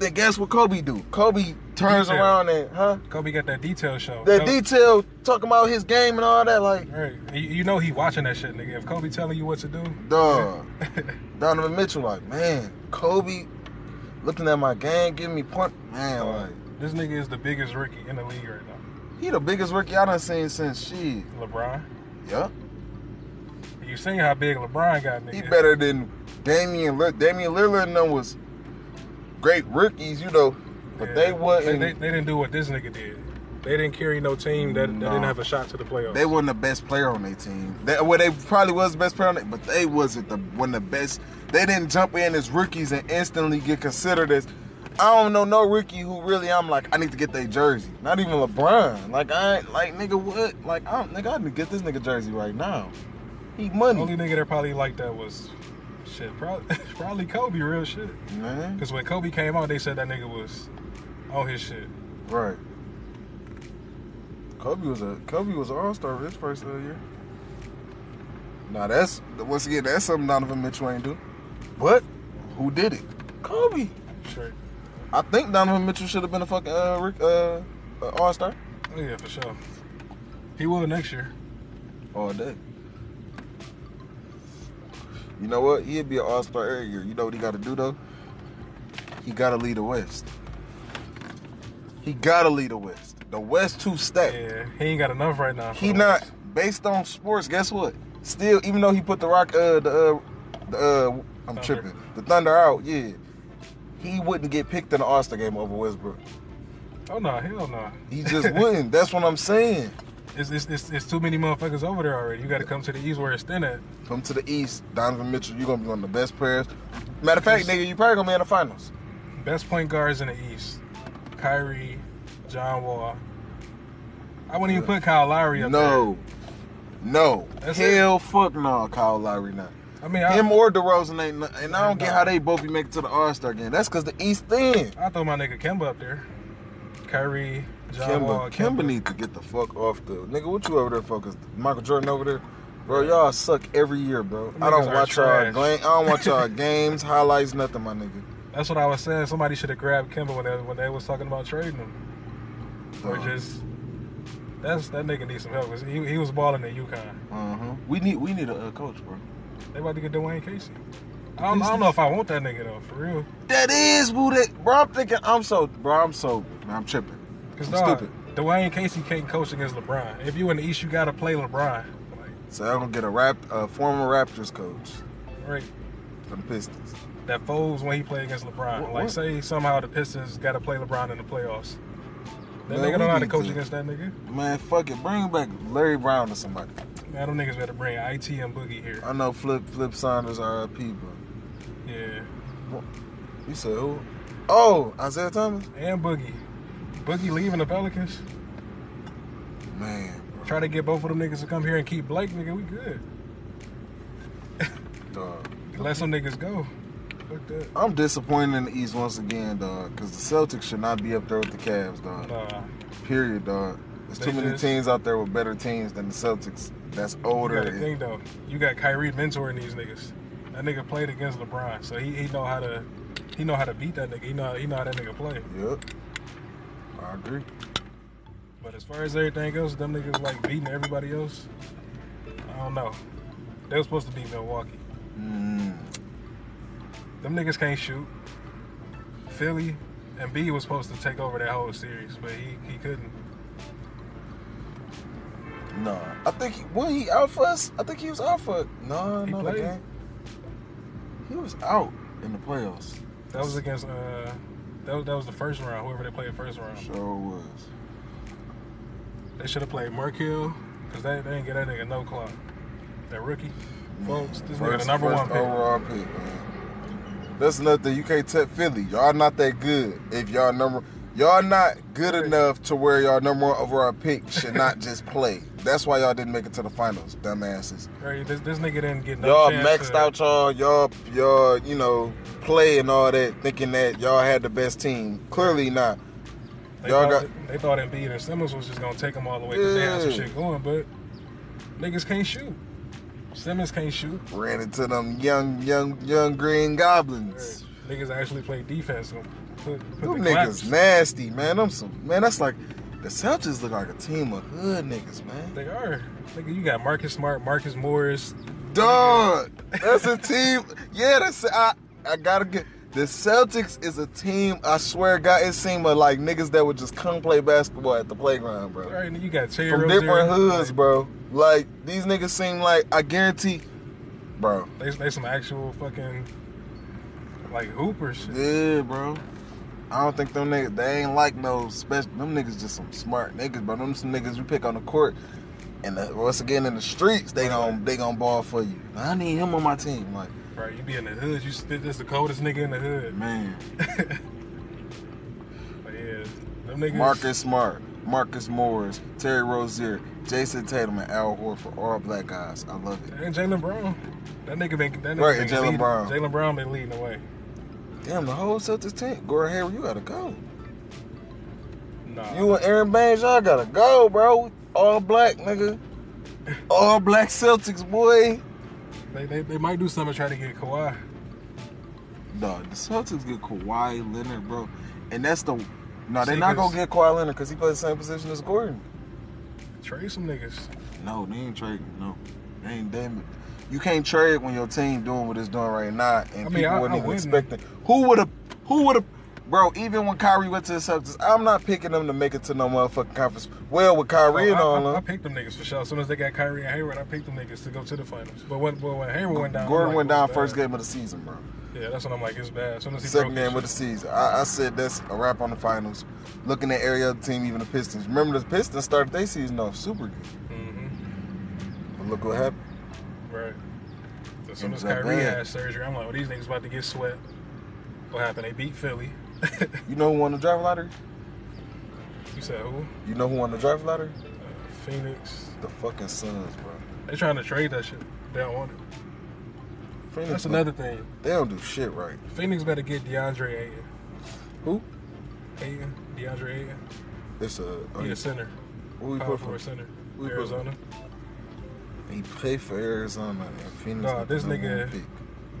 Speaker 1: Then guess what Kobe do? Kobe turns
Speaker 4: Detail.
Speaker 1: around and huh?
Speaker 4: Kobe got that detail show.
Speaker 1: That
Speaker 4: Kobe-
Speaker 1: detail talking about his game and all that, like,
Speaker 4: Right. You, you know he watching that shit, nigga. If Kobe telling you what to do,
Speaker 1: dog. Donovan Mitchell, like, man, Kobe looking at my game, giving me point, man, oh, like,
Speaker 4: this nigga is the biggest rookie in the league right now.
Speaker 1: he the biggest rookie I done seen since she.
Speaker 4: LeBron.
Speaker 1: Yeah,
Speaker 4: You seen how big LeBron got, nigga.
Speaker 1: he better than Damian. Lill- Damian Lillard and them was great rookies, you know, but
Speaker 4: Yeah.
Speaker 1: they wasn't.
Speaker 4: They, they, they didn't do what this nigga did. They didn't carry no team that, that
Speaker 1: No.
Speaker 4: didn't have a shot to the playoffs.
Speaker 1: They wasn't the best player on their team. They, well, they probably was the best player on it, but they wasn't the one of the best. They didn't jump in as rookies and instantly get considered as. I don't know no rookie who really I'm like I need to get their jersey. Not even LeBron. Like I ain't like nigga what? Like I don't, nigga I need to get this nigga jersey right now. He money,
Speaker 4: Only nigga that probably like that was shit. Probably, probably Kobe, real shit.
Speaker 1: man.
Speaker 4: Because when Kobe came out, they said that nigga was on his shit.
Speaker 1: Right. Kobe was a Kobe was an All Star his first year. Now that's once again that's something Donovan Mitchell ain't do. But who did it? Kobe.
Speaker 4: Straight.
Speaker 1: I think Donovan Mitchell should have been a fucking uh, Rick- uh, uh, All Star
Speaker 4: yeah, for sure. He will next year.
Speaker 1: all day. You know what? He'd be an All Star every year. You know what he got to do though? He got to lead the West. He got to lead the West. The West too stacked.
Speaker 4: Yeah, he ain't got enough right now.
Speaker 1: He not based on sports. Guess what? Still, even though he put the rock, uh, the, uh, the, uh, I'm
Speaker 4: Thunder.
Speaker 1: tripping, the Thunder out. Yeah, he wouldn't get picked in the All Star game over Westbrook.
Speaker 4: Oh no, hell no.
Speaker 1: He just wouldn't. That's what I'm saying.
Speaker 4: It's, it's, it's, it's too many motherfuckers over there already. You got to come to the east where it's thin at.
Speaker 1: Come to the East, Donovan Mitchell. You're gonna be one of the best players. Matter of fact, nigga, you probably gonna be in the finals.
Speaker 4: Best point guards in the east: Kyrie, John Wall. I wouldn't even put Kyle Lowry up
Speaker 1: No, no,
Speaker 4: That's
Speaker 1: hell, fuck no, Kyle Lowry not.
Speaker 4: I mean, I,
Speaker 1: Him or DeRozan ain't, and I don't get how they both be making to the All Star game. That's because the East thin.
Speaker 4: I throw my nigga Kemba up there. Kyrie, John Wall,
Speaker 1: Kemba, Kemba need to get the fuck off the nigga. What you over there for? Cause Michael Jordan over there, bro. Y'all suck every year, bro. I don't watch y'all. I don't watch y'all games, highlights, nothing, my nigga.
Speaker 4: That's what I was saying. Somebody should have grabbed Kemba when they, when they was talking about trading him, or
Speaker 1: Uh-huh.
Speaker 4: just that's that nigga needs some help. he, he was balling at UConn.
Speaker 1: Uh huh. We need we need a uh, coach, bro.
Speaker 4: They about to get Dwane Casey. I don't, I don't know if I want that nigga though, for real.
Speaker 1: That is who that, bro. I'm thinking. I'm so, bro. I'm so, man, I'm tripping.
Speaker 4: Cause
Speaker 1: I'm
Speaker 4: dog,
Speaker 1: stupid.
Speaker 4: Dwane Casey can't coach against LeBron. If you in the East, you gotta play LeBron. Like,
Speaker 1: So I'm gonna get a rap, a former Raptors coach
Speaker 4: right.
Speaker 1: for the Pistons.
Speaker 4: That folds when he play against LeBron.
Speaker 1: What-
Speaker 4: like
Speaker 1: what?
Speaker 4: say somehow the Pistons gotta play LeBron in the playoffs. That
Speaker 1: Man,
Speaker 4: nigga don't know how to coach
Speaker 1: to-
Speaker 4: against that nigga.
Speaker 1: Man, fuck it. Bring back Larry Brown or somebody.
Speaker 4: Man, them niggas better bring IT and Boogie here.
Speaker 1: I know Flip Flip Saunders RIP, bro.
Speaker 4: Yeah.
Speaker 1: You said who? Oh, Isaiah Thomas.
Speaker 4: And Boogie. Boogie leaving the Pelicans.
Speaker 1: Man, bro.
Speaker 4: Try to get both of them niggas to come here and keep Blake, nigga. We good.
Speaker 1: Dog.
Speaker 4: Let some niggas go. Fuck that.
Speaker 1: I'm disappointed in the East once again, dog. Because the Celtics should not be up there with the Cavs, dog.
Speaker 4: Nah.
Speaker 1: Period, dog. There's too many
Speaker 4: just-
Speaker 1: teams out there with better teams than the Celtics. That's
Speaker 4: You
Speaker 1: older.
Speaker 4: gotta think though. You got Kyrie mentoring these niggas. That nigga played against LeBron, so he, he know how to he know how to beat that nigga. He know he know how that nigga play.
Speaker 1: Yep. I agree.
Speaker 4: But as far as everything else, them niggas like beating everybody else. I don't know. They were supposed to beat Milwaukee.
Speaker 1: Mm.
Speaker 4: Them niggas can't shoot. Philly and B was supposed to take over that whole series, but he, he couldn't.
Speaker 1: No, I think he, when he out for us, I think he was out for no,
Speaker 4: He
Speaker 1: no,
Speaker 4: played.
Speaker 1: game. He was out in the playoffs.
Speaker 4: That was against uh that was that was the first round, whoever they played first round.
Speaker 1: Sure was.
Speaker 4: They should have played Markelle, because they, they didn't get that nigga no clock. That rookie. Folks, this nigga the number
Speaker 1: first
Speaker 4: one pick.
Speaker 1: overall pick, man. That's nothing. You can't tell Philly. Y'all not that good. If y'all number, y'all not good enough to where y'all number one overall pick should not just play. That's why y'all didn't make it to the finals, dumbasses.
Speaker 4: Right, this, this nigga didn't get no
Speaker 1: y'all maxed
Speaker 4: to-
Speaker 1: out y'all, y'all, y'all, you know, play and all that, thinking that y'all had the best team. Clearly not.
Speaker 4: They
Speaker 1: y'all
Speaker 4: thought,
Speaker 1: got-
Speaker 4: they thought Embiid and Simmons was just gonna take them all the way because they had some shit going, but niggas can't shoot. Simmons can't shoot.
Speaker 1: Ran into them young, young, young green goblins.
Speaker 4: Niggas actually play defense. Put, put
Speaker 1: Them
Speaker 4: the
Speaker 1: niggas
Speaker 4: claps.
Speaker 1: nasty, man. Them some man. That's like the Celtics look like a team of hood niggas, man.
Speaker 4: They are. Nigga, you got Marcus Smart, Marcus Morris.
Speaker 1: Dog, that's a team. Yeah, that's I. I gotta get. The Celtics is a team. I swear, to God, it seemed like niggas that would just come play basketball at the playground, bro.
Speaker 4: Right, and you got Terry
Speaker 1: From different hoods, bro. Like these niggas seem like I guarantee, bro.
Speaker 4: They, they some actual fucking like hoopers.
Speaker 1: Yeah, bro. I don't think them niggas, they ain't like no special. Them niggas just some smart niggas, but Them some niggas you pick on the court, and the, once again in the streets, they gon' they gon' ball for you. I need him on my team, like
Speaker 4: Right, you be in the hood. You spit this the coldest nigga in the hood.
Speaker 1: man.
Speaker 4: But yeah, them niggas.
Speaker 1: Marcus Smart, Marcus Morris, Terry Rozier, Jayson Tatum, and Al Horford, all black guys. I love it.
Speaker 4: And Jaylen Brown. That nigga been that nigga
Speaker 1: Right,
Speaker 4: Jaylen
Speaker 1: Brown.
Speaker 4: Jaylen Brown been leading the way.
Speaker 1: Damn, the whole Celtics team. Gordon Hayward, you gotta go.
Speaker 4: Nah.
Speaker 1: You and Aron Baynes, y'all gotta go, bro. All black, nigga. All black Celtics, boy.
Speaker 4: they, they, they might do something to try to get Kawhi.
Speaker 1: Dog, the Celtics get Kawhi Leonard, bro, and that's the. No, they're not gonna get Kawhi Leonard because he plays the same position as Gordon.
Speaker 4: Trade some niggas.
Speaker 1: No, they ain't trading. No, they ain't. They, you can't trade when your team doing what it's doing right now, and
Speaker 4: I mean,
Speaker 1: people
Speaker 4: I-
Speaker 1: wasn't
Speaker 4: I
Speaker 1: even
Speaker 4: expect
Speaker 1: it. Who would have? Who would have? bro. Even when Kyrie went to the Celtics, I'm not picking them to make it to no motherfucking conference. Well, with Kyrie
Speaker 4: Oh,
Speaker 1: and
Speaker 4: I,
Speaker 1: all
Speaker 4: I, I
Speaker 1: them,
Speaker 4: picked them niggas for sure. As soon as they got Kyrie and Hayward, I picked them niggas to go to the finals. But when, but when Hayward went down,
Speaker 1: Gordon
Speaker 4: like,
Speaker 1: went
Speaker 4: oh,
Speaker 1: down first game of the season, bro.
Speaker 4: Yeah, that's what I'm like, it's bad. As soon as he
Speaker 1: Second game of the season. I, I said that's a wrap on the finals. Looking at every other team, even the Pistons. Remember the Pistons started their season off super good.
Speaker 4: hmm
Speaker 1: But look what happened.
Speaker 4: Right. As soon as Kyrie
Speaker 1: bad.
Speaker 4: had surgery, I'm like, well, these niggas about to get swept. What happened? They beat Philly.
Speaker 1: You know who won the draft lottery?
Speaker 4: you said who?
Speaker 1: You know who won the draft lottery?
Speaker 4: Uh, Phoenix.
Speaker 1: The fucking Suns, bro.
Speaker 4: They trying to trade that shit. They don't want it.
Speaker 1: Phoenix,
Speaker 4: That's another thing.
Speaker 1: They don't do shit right.
Speaker 4: Phoenix better get DeAndre Ayton.
Speaker 1: Who?
Speaker 4: Ayton? DeAndre Ayton?
Speaker 1: It's a.
Speaker 4: He a center.
Speaker 1: Who he put for?
Speaker 4: center.
Speaker 1: He put?
Speaker 4: Arizona.
Speaker 1: He played for Arizona and Phoenix. The
Speaker 4: this nigga-
Speaker 1: one.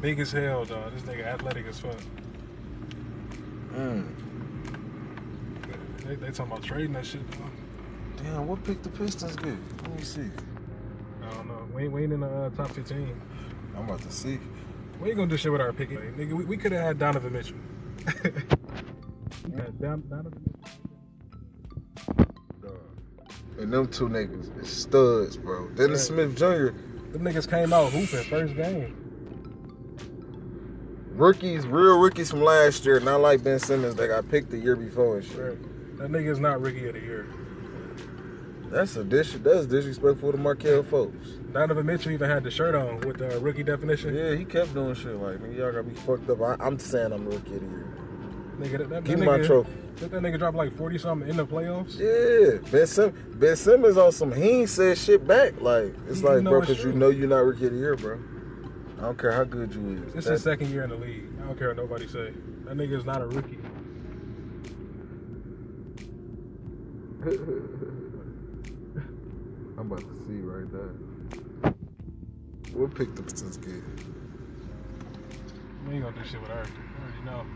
Speaker 4: Big as hell, dog. This nigga athletic as fuck.
Speaker 1: Mm.
Speaker 4: They, they talking about trading that shit, dog.
Speaker 1: Damn, what pick the Pistons get? Let me see.
Speaker 4: I don't know. We ain't, we ain't in the uh, top 15.
Speaker 1: I'm about to see.
Speaker 4: We ain't gonna do shit with our pick. Like, nigga, we, we could have had Donovan Mitchell. yeah, Don, Donovan Mitchell.
Speaker 1: And them two niggas is studs, bro. Dennis. Smith Jr.
Speaker 4: Them niggas came out hooping first game.
Speaker 1: Rookies, real rookies from last year, not like Ben Simmons that got picked the year before and shit.
Speaker 4: Right. That nigga's not rookie of the year.
Speaker 1: That's a dis- that's disrespectful to Markelle Fultz.
Speaker 4: Donovan Mitchell even had the shirt on with the rookie definition.
Speaker 1: Yeah, he kept doing shit like, nigga, y'all got me fucked up. I, I'm saying I'm rookie of the year.
Speaker 4: Nigga, that, that,
Speaker 1: Give
Speaker 4: that
Speaker 1: me my
Speaker 4: nigga,
Speaker 1: trophy.
Speaker 4: Did that nigga drop like 40 something in the playoffs?
Speaker 1: Yeah, Ben, Sim- ben Simmons on some, he ain't said shit back. Like, it's
Speaker 4: You
Speaker 1: like, bro, because you know you're not rookie of the year, bro. I don't care how good you is.
Speaker 4: This is
Speaker 1: That-
Speaker 4: his second year in the league. I don't care what nobody say. That nigga's not a rookie.
Speaker 1: I'm about to see right there. We'll pick the Pistons kid.
Speaker 4: We ain't gonna do shit with our. I already know.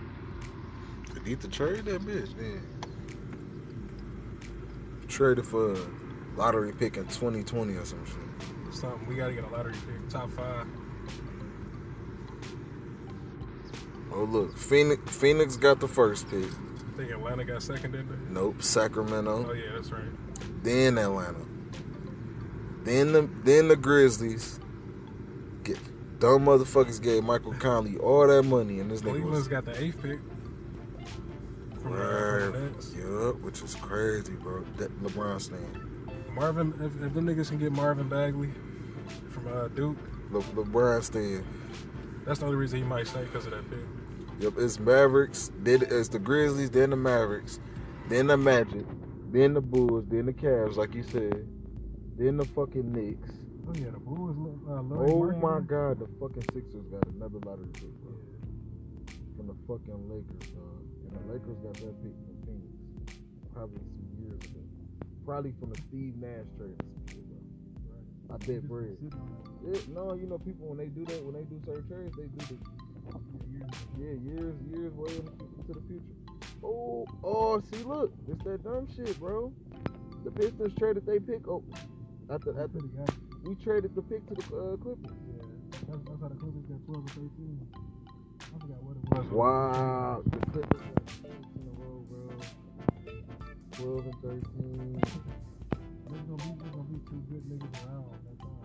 Speaker 1: Need to trade that bitch, then. Traded for a lottery pick in 2020 or some shit.
Speaker 4: Something. We gotta get a lottery pick. Top five.
Speaker 1: Oh look, Phoenix Phoenix got the first pick.
Speaker 4: I think Atlanta got second, didn't they?
Speaker 1: Nope, Sacramento.
Speaker 4: Oh, yeah, that's right.
Speaker 1: Then Atlanta. Then the then the Grizzlies. Get dumb motherfuckers gave Michael Conley all that money and this nigga
Speaker 4: Cleveland's got the eighth pick. From,
Speaker 1: right.
Speaker 4: from.
Speaker 1: Yup, which is crazy, bro. That LeBron stand.
Speaker 4: Marvin, if, if them niggas can get Marvin Bagley from uh, Duke,
Speaker 1: Le- LeBron stand.
Speaker 4: that's the only reason he might stay because of that pick.
Speaker 1: Yep, it's Mavericks. Then it's the Grizzlies. Then the Mavericks. Then the Magic. Then the Bulls. Then the Cavs, like you said. Then the fucking Knicks.
Speaker 4: Oh yeah, the Bulls. Uh,
Speaker 1: Oh my God, the fucking Sixers got another lottery pick, bro. From the fucking Lakers, dog. The Lakers got that pick from Phoenix. Probably some years ago. Probably from the Steve Nash trade or some shit, bro. I bet bread. Yeah, no, you know, people when they do that, when they do certain trades, they do the yeah, years, years way into the future. Oh, oh, see, look, it's that dumb shit, bro. The Pistons traded they pick. Oh, after after we traded the pick to the uh, Clippers.
Speaker 4: Yeah, that's, that's how the Clippers got 12 or 13.
Speaker 1: Wow, the in a row, bro. Twelve and thirteen.
Speaker 4: There's gonna be, there's gonna be two good niggas around That's all.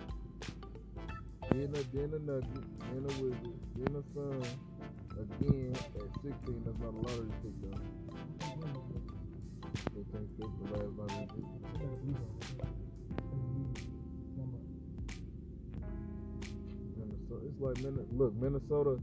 Speaker 1: Then the then the Nuggets, then the Wizards, then the Suns. Again at sixteen, that's not a lottery pick though. They think this the last lottery pick. Minnesota. It's like look, Minnesota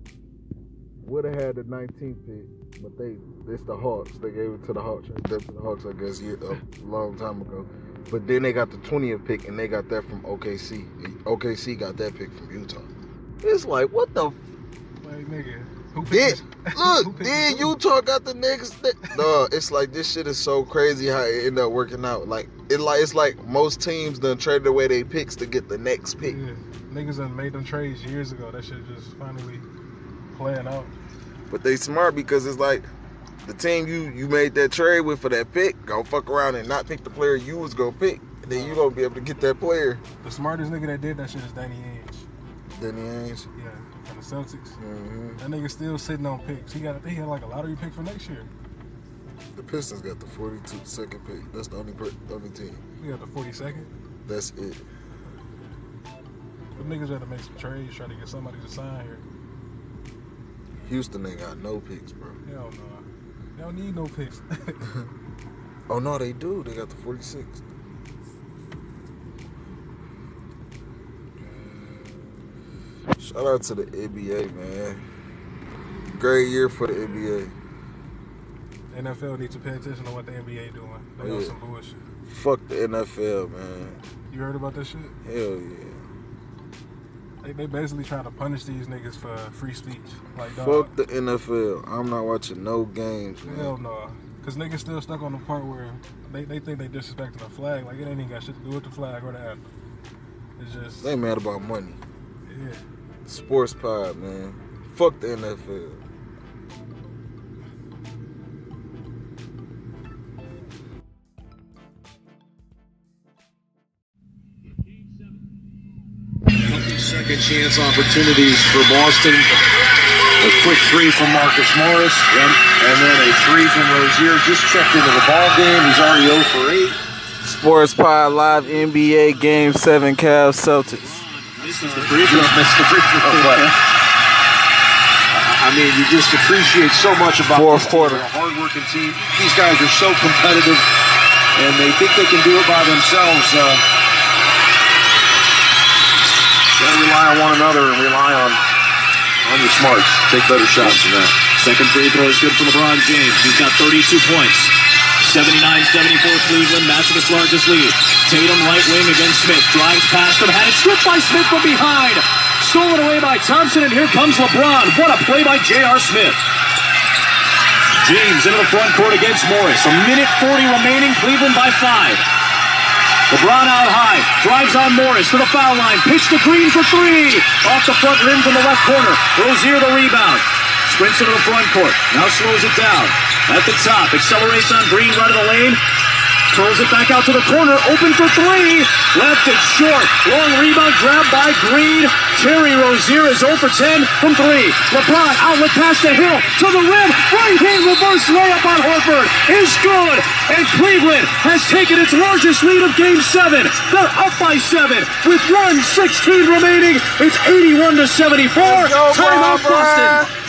Speaker 1: would have had the 19th pick, but they it's the Hawks. They gave it to the Hawks. That's the Hawks, I guess, year, a long time ago. But then they got the 20th pick, and they got that from OKC. OKC got that pick from Utah. It's like what the. F-
Speaker 4: Like, nigga. Who picked
Speaker 1: then, look, then? Utah got the next. No, it's like this shit is so crazy how it ended up working out. Like it, like it's like most teams done traded away their picks to get the next pick.
Speaker 4: Yeah. Niggas done made them trades years ago. That shit just finally playing out.
Speaker 1: But they smart because it's like the team you you made that trade with for that pick, go fuck around and not pick the player you was gonna pick. And then you gonna be able to get that player.
Speaker 4: The smartest nigga that did that shit is Danny Ainge.
Speaker 1: Danny Ainge.
Speaker 4: Yeah, from the Celtics.
Speaker 1: hmm
Speaker 4: That nigga still sitting on picks. He got, he had like a lottery pick for next year.
Speaker 1: The Pistons got the 42 second pick. That's the only per, only team.
Speaker 4: He got the 42nd.
Speaker 1: That's it.
Speaker 4: The niggas had to make some trades, try to get somebody to sign here.
Speaker 1: Houston ain't got no picks, bro.
Speaker 4: Hell no. They don't need no picks.
Speaker 1: Oh no, they do. They got the 46. Shout out to the NBA, man. Great year for the NBA.
Speaker 4: NFL needs to pay attention to what the NBA doing. They
Speaker 1: Oh, yeah.
Speaker 4: some bullshit.
Speaker 1: Fuck the NFL, man.
Speaker 4: You heard about that shit?
Speaker 1: Hell yeah.
Speaker 4: They, they basically trying to punish these niggas for free speech. Like, dog,
Speaker 1: Fuck the NFL. I'm not watching no games,
Speaker 4: hell
Speaker 1: man.
Speaker 4: no. Cause niggas still stuck on the part where they, they think they disrespecting the flag. Like it ain't even got shit to do with the flag or the anthem. It's just
Speaker 1: They mad about money.
Speaker 4: yeah.
Speaker 1: Sports pod, man. Fuck the NFL.
Speaker 5: Second chance opportunities for Boston. A quick three from Marcus Morris, and, and then a three from Rozier. Just checked into the ball game. He's already 0 for 8.
Speaker 1: Sports pod live NBA game seven Cavs Celtics.
Speaker 5: This is the free throw. Missed the free throw. I mean, you just appreciate so much about
Speaker 1: Fourth
Speaker 5: this team.
Speaker 1: quarter.
Speaker 5: They're a hardworking team. These guys are so competitive, and they think they can do it by themselves. Uh, gotta rely on one another and rely on on your smarts. Take better shots than that.
Speaker 6: Second free throw is good for LeBron James. He's got 32 points. 79-74 Cleveland, Massacre's largest lead. Tatum right wing against Smith. Drives past him. Had it stripped by Smith from behind. Stolen away by Thompson, and here comes LeBron. What a play by J.R. Smith. James into the front court against Morris. A minute 40 remaining. Cleveland by five. LeBron out high, drives on Morris to the foul line, pitch to Green for three, off the front rim from the left corner. Rozier the rebound, sprints into the front court, now slows it down. At the top, accelerates on Green right of the lane, curls it back out to the corner, open for three, left it short, long rebound grab by Green. Terry Rozier is 0 for 10 from three. LeBron outlet pass to Hill to the rim, right hand reverse layup on Horford is good, and Cleveland has taken its largest lead of Game Seven. They're up by seven with 116 remaining. It's 81 to 74. Timeout Boston.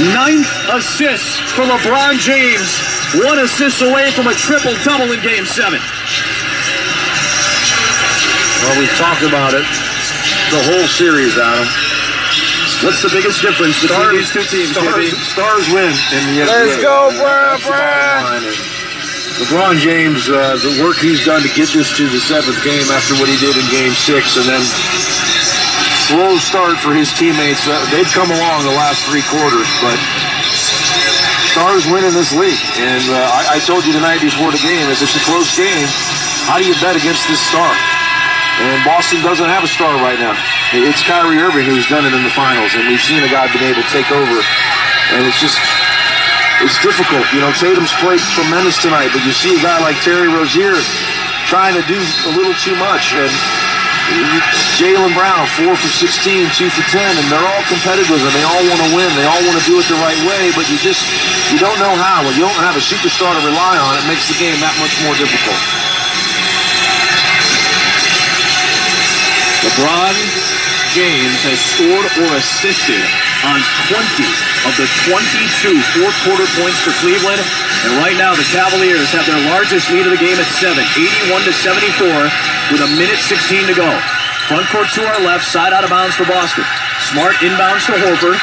Speaker 6: Ninth assist for LeBron James. One assist away from a triple double in Game Seven.
Speaker 5: Well, we've talked about it the whole series, Adam.
Speaker 6: What's the biggest difference between these two teams,
Speaker 5: Stars,
Speaker 6: JB?
Speaker 5: stars win in the NBA.
Speaker 1: Let's go, Brian,
Speaker 5: That's the bottom line. And LeBron James, uh, the work he's done to get this to the seventh game after what he did in Game Six, and then slow start for his teammates. Uh, they've come along the last three quarters, but stars win in this league. And uh, I, I told you the before the game, if it's a close game, how do you bet against this star? And Boston doesn't have a star right now. It's Kyrie Irving who's done it in the finals, and we've seen a guy been able to take over. And it's just, it's difficult. You know, Tatum's played tremendous tonight, but you see a guy like Terry Rozier trying to do a little too much. And Jaylen Brown, 4 for 16, 2 for 10, and they're all competitive and they all want to win. They all want to do it the right way, but you just, you don't know how. When you don't have a superstar to rely on, it makes the game that much more difficult.
Speaker 6: LeBron James has scored or assisted on 20 of the 22 fourth quarter points for Cleveland. And right now, the Cavaliers have their largest lead of the game at 7, 81 to 74, with a minute 16 to go. Front court to our left, side out of bounds for Boston. Smart inbounds to Horford.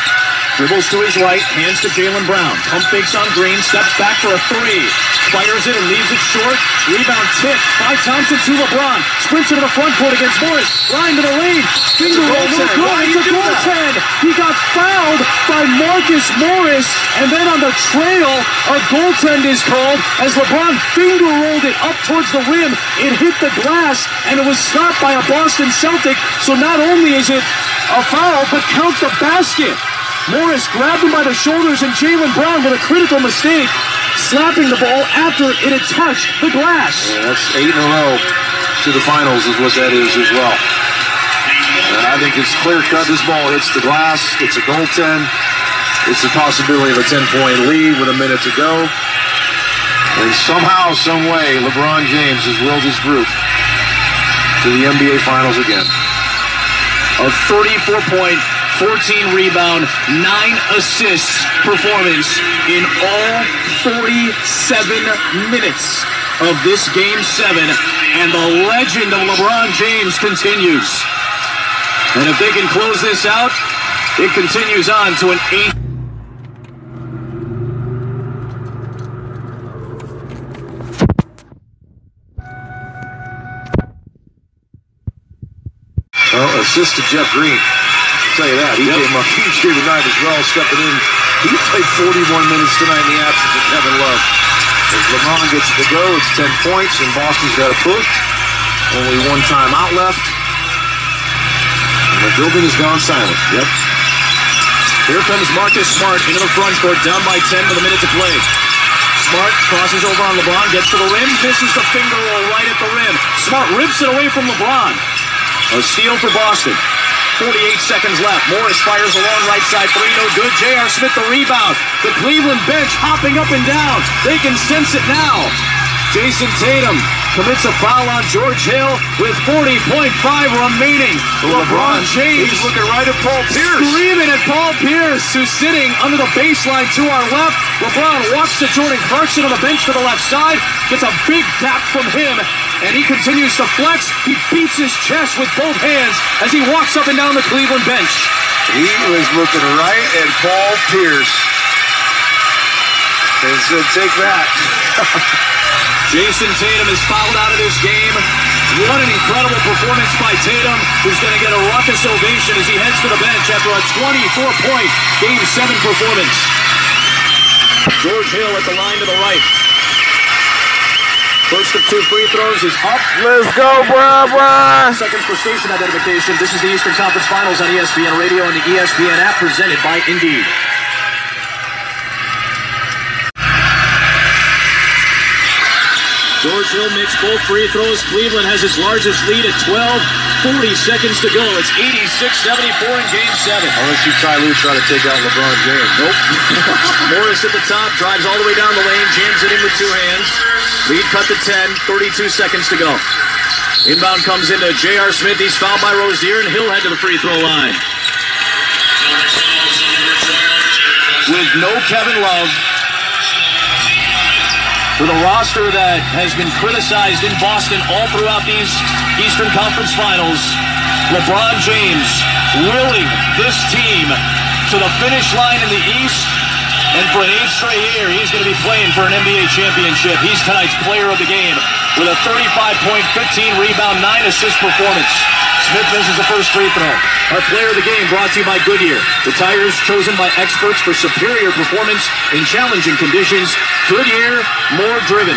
Speaker 6: Dribbles to his right, hands to Jaylen Brown. Pump fakes on Green, steps back for a three. Fires it and leaves it short. Rebound tip by Thompson to LeBron. Sprints into the front court against Morris. Line to the lane. Finger roll, no good. It's a goaltend. He got fouled by Marcus Morris. And then on the trail, a goaltend is called as LeBron finger rolled it up towards the rim. It hit the glass and it was stopped by a Boston Celtic. So not only is it a foul, but count the basket. Morris grabbed him by the shoulders and Jaylen Brown with a critical mistake, slapping the ball after it had touched the glass.
Speaker 5: Yeah, that's eight in a row. to the finals is what that is as well. And I think it's clear cut. This ball hits the glass. It's a goaltend. It's the possibility of a 10 point lead with a minute to go. And somehow, some way, LeBron James has willed his group to the NBA Finals again.
Speaker 6: A 34 point, 14 rebound, 9 assists performance in all 47 minutes of this game 7 and the legend of LeBron James continues. And if they can close this out, it continues on to an 8
Speaker 5: Well, assist to Jeff Green. Tell you that. He came up huge here tonight as well, stepping in. He played 41 minutes tonight in the absence of Kevin Love. As LeBron gets it to go, it's 10 points, and Boston's got a push. Only one timeout left. And the building has gone silent. Yep.
Speaker 6: Here comes Marcus Smart into the front court, down by 10 with a minute to play. Smart crosses over on LeBron, gets to the rim, misses the finger roll right at the rim. Smart rips it away from LeBron. A steal for Boston. 48 seconds left. Morris fires the long right side three, no good. J.R. Smith the rebound. The Cleveland bench hopping up and down. They can sense it now. Jayson Tatum commits a foul on George Hill with 40.5 remaining. LeBron James
Speaker 5: He's looking right at Paul Pierce.
Speaker 6: Screaming at Paul Pierce, who's sitting under the baseline to our left. LeBron walks to Jordan Clarkson on the bench to the left side, gets a big tap from him, and he continues to flex. He beats his chest with both hands as he walks up and down the Cleveland bench.
Speaker 5: He was looking right at Paul Pierce. And said, uh, take that.
Speaker 6: Jayson Tatum is fouled out of this game. What an incredible performance by Tatum, who's going to get a raucous ovation as he heads to the bench after a 24-point Game 7 performance. George Hill at the line to the right. First of two free throws is up.
Speaker 1: Let's go, Brian, Brian.
Speaker 6: Seconds for station identification. This is the Eastern Conference Finals on ESPN Radio and the ESPN app presented by Indeed. George Hill makes both free throws. Cleveland has its largest lead at 12. 40 seconds to go. It's 86-74 in Game 7.
Speaker 5: Unless you Ty Lue try to take out LeBron James.
Speaker 6: Nope. Morris at the top, drives all the way down the lane, jams it in with two hands. Lead cut to 10, 32 seconds to go. Inbound comes into J.R. Smith. He's fouled by Rozier, and he'll head to the free throw line. With no Kevin Love, with a roster that has been criticized in Boston all throughout these Eastern Conference Finals, LeBron James willing this team to the finish line in the East. And for an eighth straight year, he's going to be playing for an NBA championship. He's tonight's player of the game with a 35 point, 15 rebound, 9 assist performance. Smith misses the first free throw. Our player of the game brought to you by Goodyear. The tires chosen by experts for superior performance in challenging conditions. Goodyear, more driven.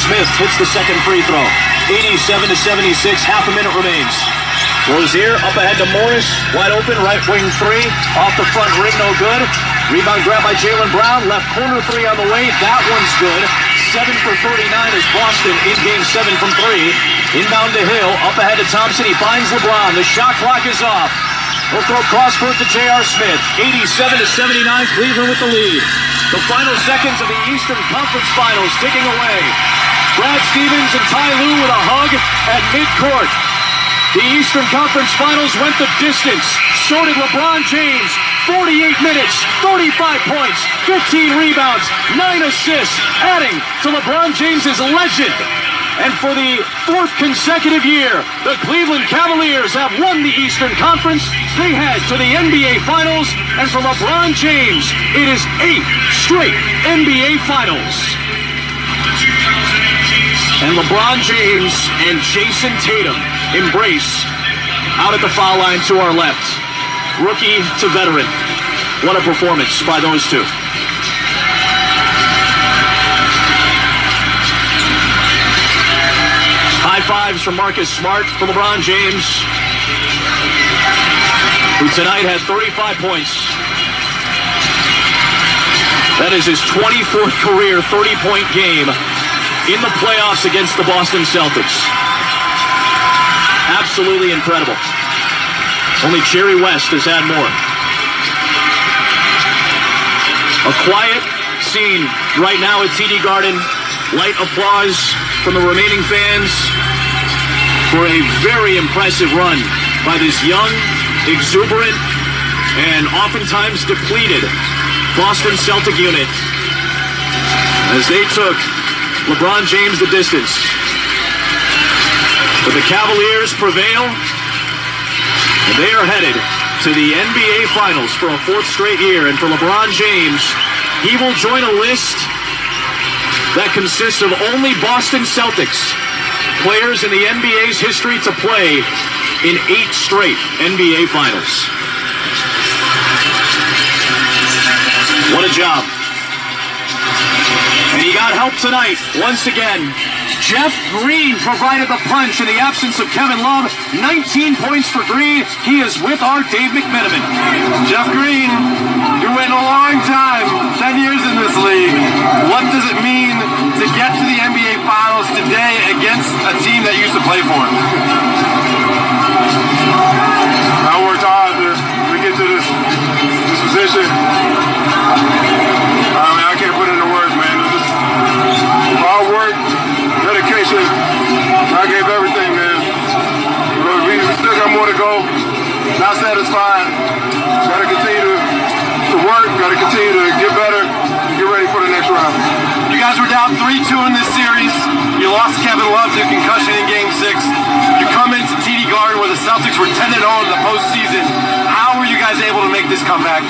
Speaker 6: Smith hits the second free throw. 87 to 76, half a minute remains. Rozier up ahead to Morris, wide open, right wing three, off the front rim, no good. Rebound grab by Jaylen Brown, left corner three on the way, that one's good. Seven for 39 is Boston in game seven from three. Inbound to Hill, up ahead to Thompson, he finds LeBron, the shot clock is off. He'll throw cross court to J.R. Smith, 87 to 79, Cleveland with the lead. The final seconds of the Eastern Conference Finals ticking away. Brad Stevens and Ty Lue with a hug at midcourt. The Eastern Conference Finals went the distance. So did LeBron James. 48 minutes, 35 points, 15 rebounds, 9 assists, adding to LeBron James's legend. And for the fourth consecutive year, the Cleveland Cavaliers have won the Eastern Conference. They head to the NBA Finals. And for LeBron James, it is eight straight NBA Finals. And LeBron James and Jayson Tatum embrace out at the foul line to our left. Rookie to veteran. What a performance by those two. Fives from Marcus Smart for LeBron James, who tonight had 35 points. That is his 24th career 30 point game. in the playoffs against the Boston Celtics. Absolutely incredible. Only Jerry West has had more. A quiet scene right now at TD Garden. Light applause from the remaining fans for a very impressive run by this young, exuberant, and oftentimes depleted Boston Celtic unit as they took LeBron James the distance. But the Cavaliers prevail, and they are headed to the NBA Finals for a fourth straight year. And for LeBron James, he will join a list that consists of only Boston Celtics, players in the NBA's history to play in eight straight NBA Finals. What a job. And he got help tonight, once again. Jeff Green provided the punch in the absence of Kevin Love. 19 points for Green. He is with our Dave McMenamin.
Speaker 7: Jeff Green, you went a long time, 10 years in this league. What does it mean to get to the NBA Finals today against a team that you used to play for?
Speaker 8: I worked hard to, to get to this, this position. I mean, I I gave everything, man. But we, still got more to go. Not satisfied. Got to continue to, to work. Got to continue to get better get ready for the next round.
Speaker 7: You guys were down 3-2 in this series. You lost Kevin Love to concussion in Game 6. You come into TD Garden where the Celtics were 10-0 in the postseason. How were you guys able to make this comeback?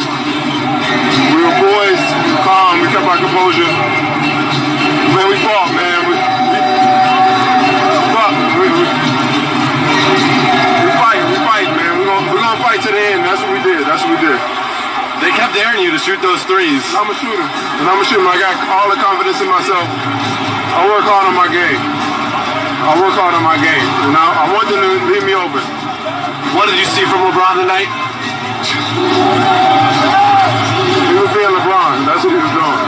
Speaker 8: We were boys, calm. We kept our composure. Man, we fought, man. To the end. That's what we did. That's what we did.
Speaker 7: They kept daring you to shoot those threes.
Speaker 8: I'm a shooter, and I'm a shooter. I got all the confidence in myself. I work hard on my game. I work hard on my game, and I, I want them to leave me open.
Speaker 7: What did you see from LeBron tonight?
Speaker 8: He was being LeBron. That's what he was doing.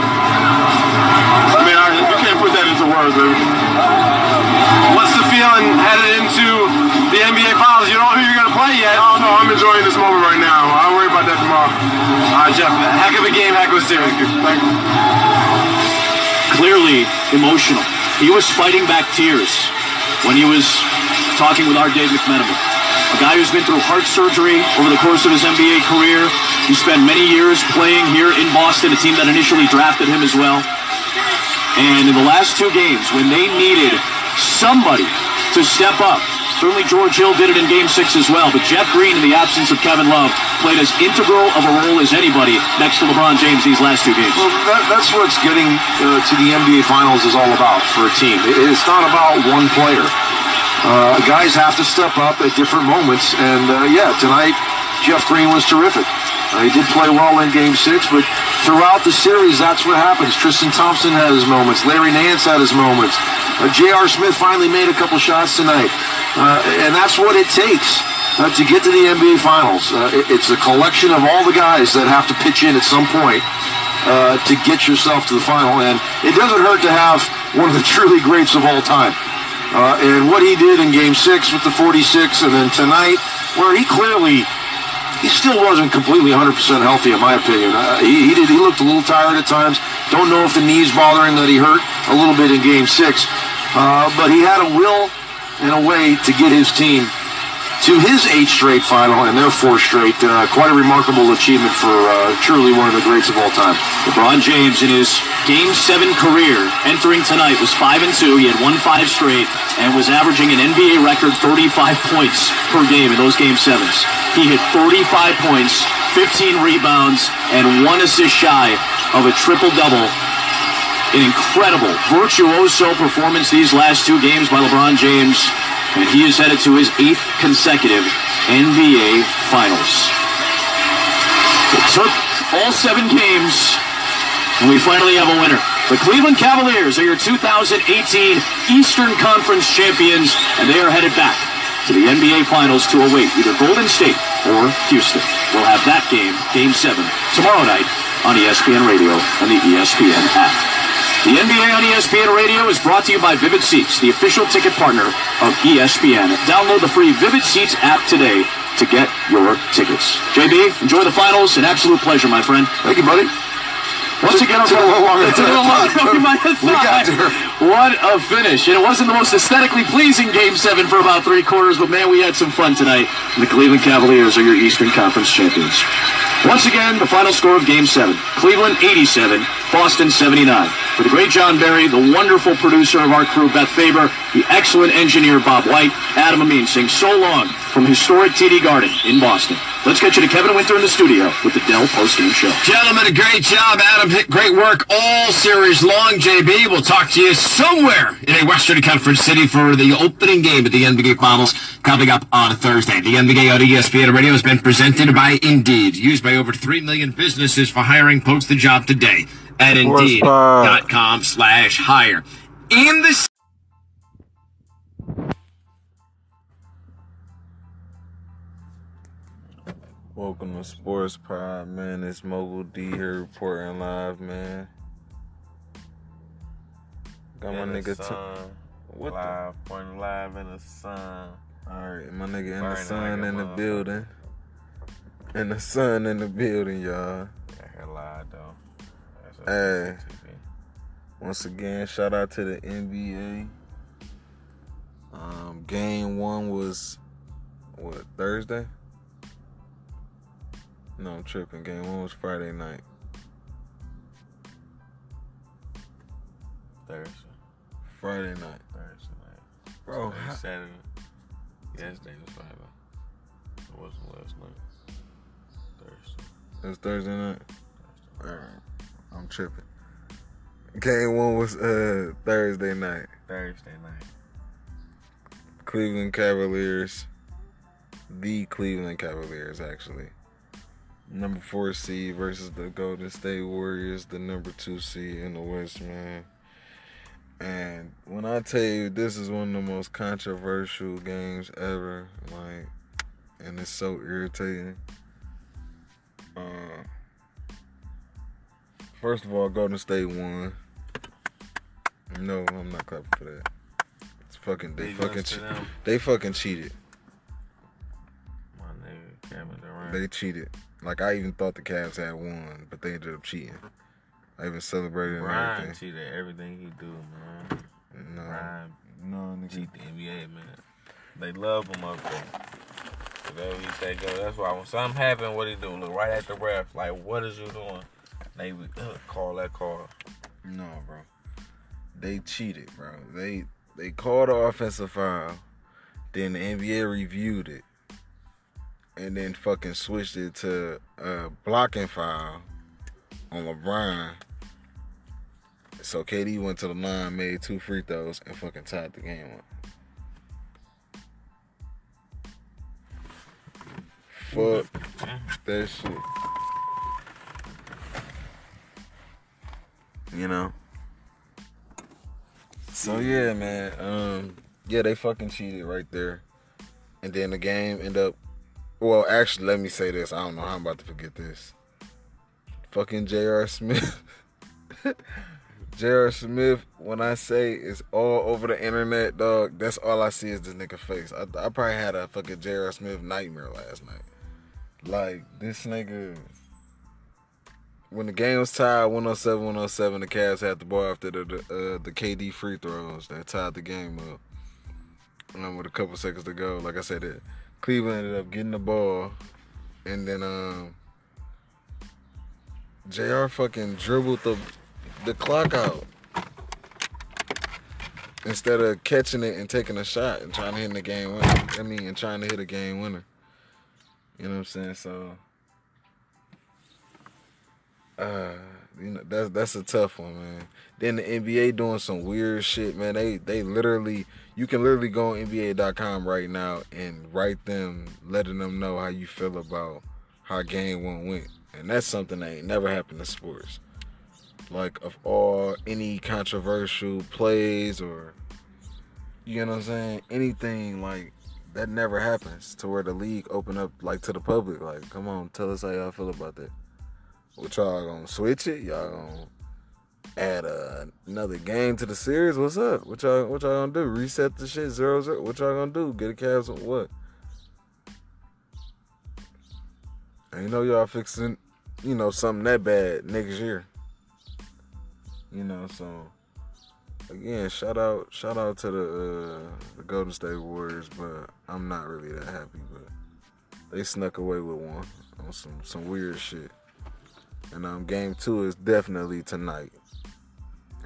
Speaker 8: I mean, I, you can't put that into words, baby.
Speaker 7: What's the feeling headed
Speaker 8: enjoying this moment right now. I'll worry about that tomorrow.
Speaker 7: Right, Jeff, heck of a game, heck of a series.
Speaker 8: Thank you.
Speaker 6: clearly emotional. He was fighting back tears when he was talking with our Dave McMenamin. A guy who's been through heart surgery over the course of his NBA career. He spent many years playing here in Boston, a team that initially drafted him as well. And in the last two games, when they needed somebody to step up, certainly George Hill did it in game six as well, but Jeff Green, in the absence of Kevin Love, played as integral of a role as anybody next to LeBron James these last two games.
Speaker 5: Well, that, that's what's getting uh, to the NBA Finals is all about for a team. It- it's not about one player. Uh, guys have to step up at different moments, and uh, yeah, tonight Jeff Green was terrific. Uh, he did play well in Game Six, but throughout the series, that's what happens. Tristan Thompson had his moments. Larry Nance had his moments. Uh, J.R. Smith finally made a couple shots tonight, uh, and that's what it takes uh, to get to the NBA Finals. Uh, it- it's a collection of all the guys that have to pitch in at some point uh, to get yourself to the final. And it doesn't hurt to have one of the truly greats of all time. Uh, and what he did in Game Six with the 46, and then tonight, where he clearly he still wasn't completely 100% healthy, in my opinion. Uh, he, he did. He looked a little tired at times. Don't know if the knees bothering that he hurt a little bit in Game Six, uh, but he had a will and a way to get his team to his eighth straight final and their fourth straight. Uh, quite a remarkable achievement for uh, truly one of the greats of all time.
Speaker 6: LeBron James in his Game 7 career entering tonight was 5 and 2. He had won 5 straight and was averaging an NBA record 35 points per game in those Game 7s. He hit 35 points, 15 rebounds, and one assist shy of a triple-double. An incredible, virtuoso performance these last two games by LeBron James, and he is headed to his eighth consecutive NBA Finals. It took all seven games and we finally have a winner. The Cleveland Cavaliers are your 2018 Eastern Conference champions, and they are headed back to the NBA Finals to await either Golden State or Houston. We'll have that game, Game 7, tomorrow night on ESPN Radio and the ESPN app. The NBA on ESPN Radio is brought to you by Vivid Seats, the official ticket partner of ESPN. Download the free Vivid Seats app today to get your tickets. JB, enjoy the finals. An absolute pleasure, my friend.
Speaker 5: Thank you, buddy.
Speaker 6: Once again,
Speaker 5: Took a little longer
Speaker 6: It
Speaker 5: than I thought,
Speaker 6: we might have
Speaker 5: but we
Speaker 6: thought.
Speaker 5: got there.
Speaker 6: What a finish. And it wasn't the most aesthetically pleasing Game 7 for about three quarters, but man, we had some fun tonight. And the Cleveland Cavaliers are your Eastern Conference champions. Once again, the final score of Game 7. Cleveland 87, Boston 79. For the great Jon Barry, the wonderful producer of our crew, Beth Faber, the excellent engineer, Bob White, Adam Amin saying so long from historic TD Garden in Boston. Let's get you to Kevin Winter in the studio with the Dell Postgame Show.
Speaker 9: Gentlemen, a great job. Adam, great work all series long. JB, we'll talk to you somewhere in a Western Conference city for the opening game of the NBA Finals coming up on Thursday. The NBA on ESPN Radio has been presented by Indeed, used by over 3 million businesses for hiring. Post the job today at
Speaker 1: Sports
Speaker 9: Indeed.com slash hire. In the
Speaker 1: Welcome to Sports Pod, man. It's Mogul D here reporting live, man. Got my
Speaker 10: In the
Speaker 1: nigga. T-
Speaker 10: sun,
Speaker 1: what the?
Speaker 10: live, pointing live in the sun.
Speaker 1: All right, my nigga in the sun
Speaker 10: like
Speaker 1: in the building. In the sun in the building, y'all.
Speaker 10: Yeah,
Speaker 1: Hey. Once again, shout out to the NBA. Um, game one was what Thursday? No, I'm tripping. Game one was Friday night.
Speaker 10: Thursday,
Speaker 1: Friday night,
Speaker 10: Thursday night.
Speaker 1: bro.
Speaker 10: Today,
Speaker 1: how-
Speaker 10: Saturday. Yesterday was Friday. It wasn't last night. Thursday.
Speaker 1: It was Thursday night. Alright, I'm tripping. Game one was uh Thursday night.
Speaker 10: Thursday night.
Speaker 1: Cleveland Cavaliers, the Cleveland Cavaliers, actually. Number four seed versus the Golden State Warriors, the number two seed in the West, man. And when I tell you this is one of the most controversial games ever, like, and it's so irritating. Uh, first of all, Golden State won. No, I'm not clapping for that. It's fucking they
Speaker 10: Big
Speaker 1: fucking
Speaker 10: ups
Speaker 1: che- they fucking cheated.
Speaker 10: My nigga Kevin Durant.
Speaker 1: They cheated. Like I even thought the Cavs had won, but they ended up cheating. I even celebrated and
Speaker 10: Brian
Speaker 1: everything.
Speaker 10: cheated everything he do, man.
Speaker 1: No,
Speaker 10: Brian
Speaker 1: no, nigga.
Speaker 10: cheat the NBA, man. They love him up there. Whatever he say go. That's why when something happen, what he do? Look right at the ref, like, what is you doing? They would uh, call that call.
Speaker 1: No, bro. They cheated, bro. They they called the offensive foul. Then the NBA reviewed it. And then fucking switched it to a blocking foul on LeBron. So KD went to the line, made two free throws, and fucking tied the game up. Fuck that shit. You know? So yeah, man. Um, yeah, they fucking cheated right there. And then the game ended up well, actually let me say this. I don't know how I'm about to forget this. Fucking J.R. Smith. J.R. Smith, when I say it's all over the internet, dog, that's all I see is this nigga face. I, I probably had a fucking J.R. Smith nightmare last night. Like, this nigga when the game was tied 107 107 the Cavs had the ball after the the, uh, the KD free throws that tied the game up. Um, with a couple seconds to go like I said it, Cleveland ended up getting the ball and then um JR fucking dribbled the the clock out. Instead of catching it and taking a shot and trying to hit the game winner I mean and trying to hit a game winner. You know what I'm saying? So uh, you know that's that's a tough one, man. Then the NBA doing some weird shit, man. They they literally you can literally go on NBA.com right now and write them, letting them know how you feel about how game one went, and that's something that ain't never happened in sports. Like of all any controversial plays or you know what I'm saying, anything like that never happens to where the league open up like to the public. Like, come on, tell us how y'all feel about that. What y'all gonna switch it? Y'all gonna add another game to the series. What's up? What y'all what y'all gonna do? Reset the shit zero zero. What y'all gonna do? Get a Cavs on what? I know y'all fixing, you know, something that bad next year. You know, so again, shout out, shout out to the uh, the Golden State Warriors, but I'm not really that happy. But they snuck away with one on some some weird shit. And um, game two is definitely tonight.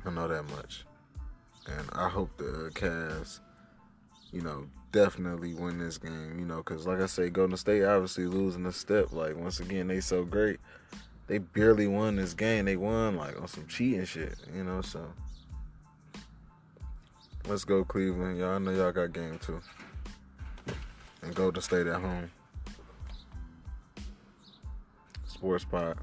Speaker 1: I know that much, and I hope the Cavs, you know, definitely win this game. You know, because like I say, Golden State obviously losing a step. Like once again, they so great. They barely won this game. They won like on some cheating shit. You know, so. Let's go Cleveland. Y'all I know y'all got game two. And go to State at home. Sports Pod.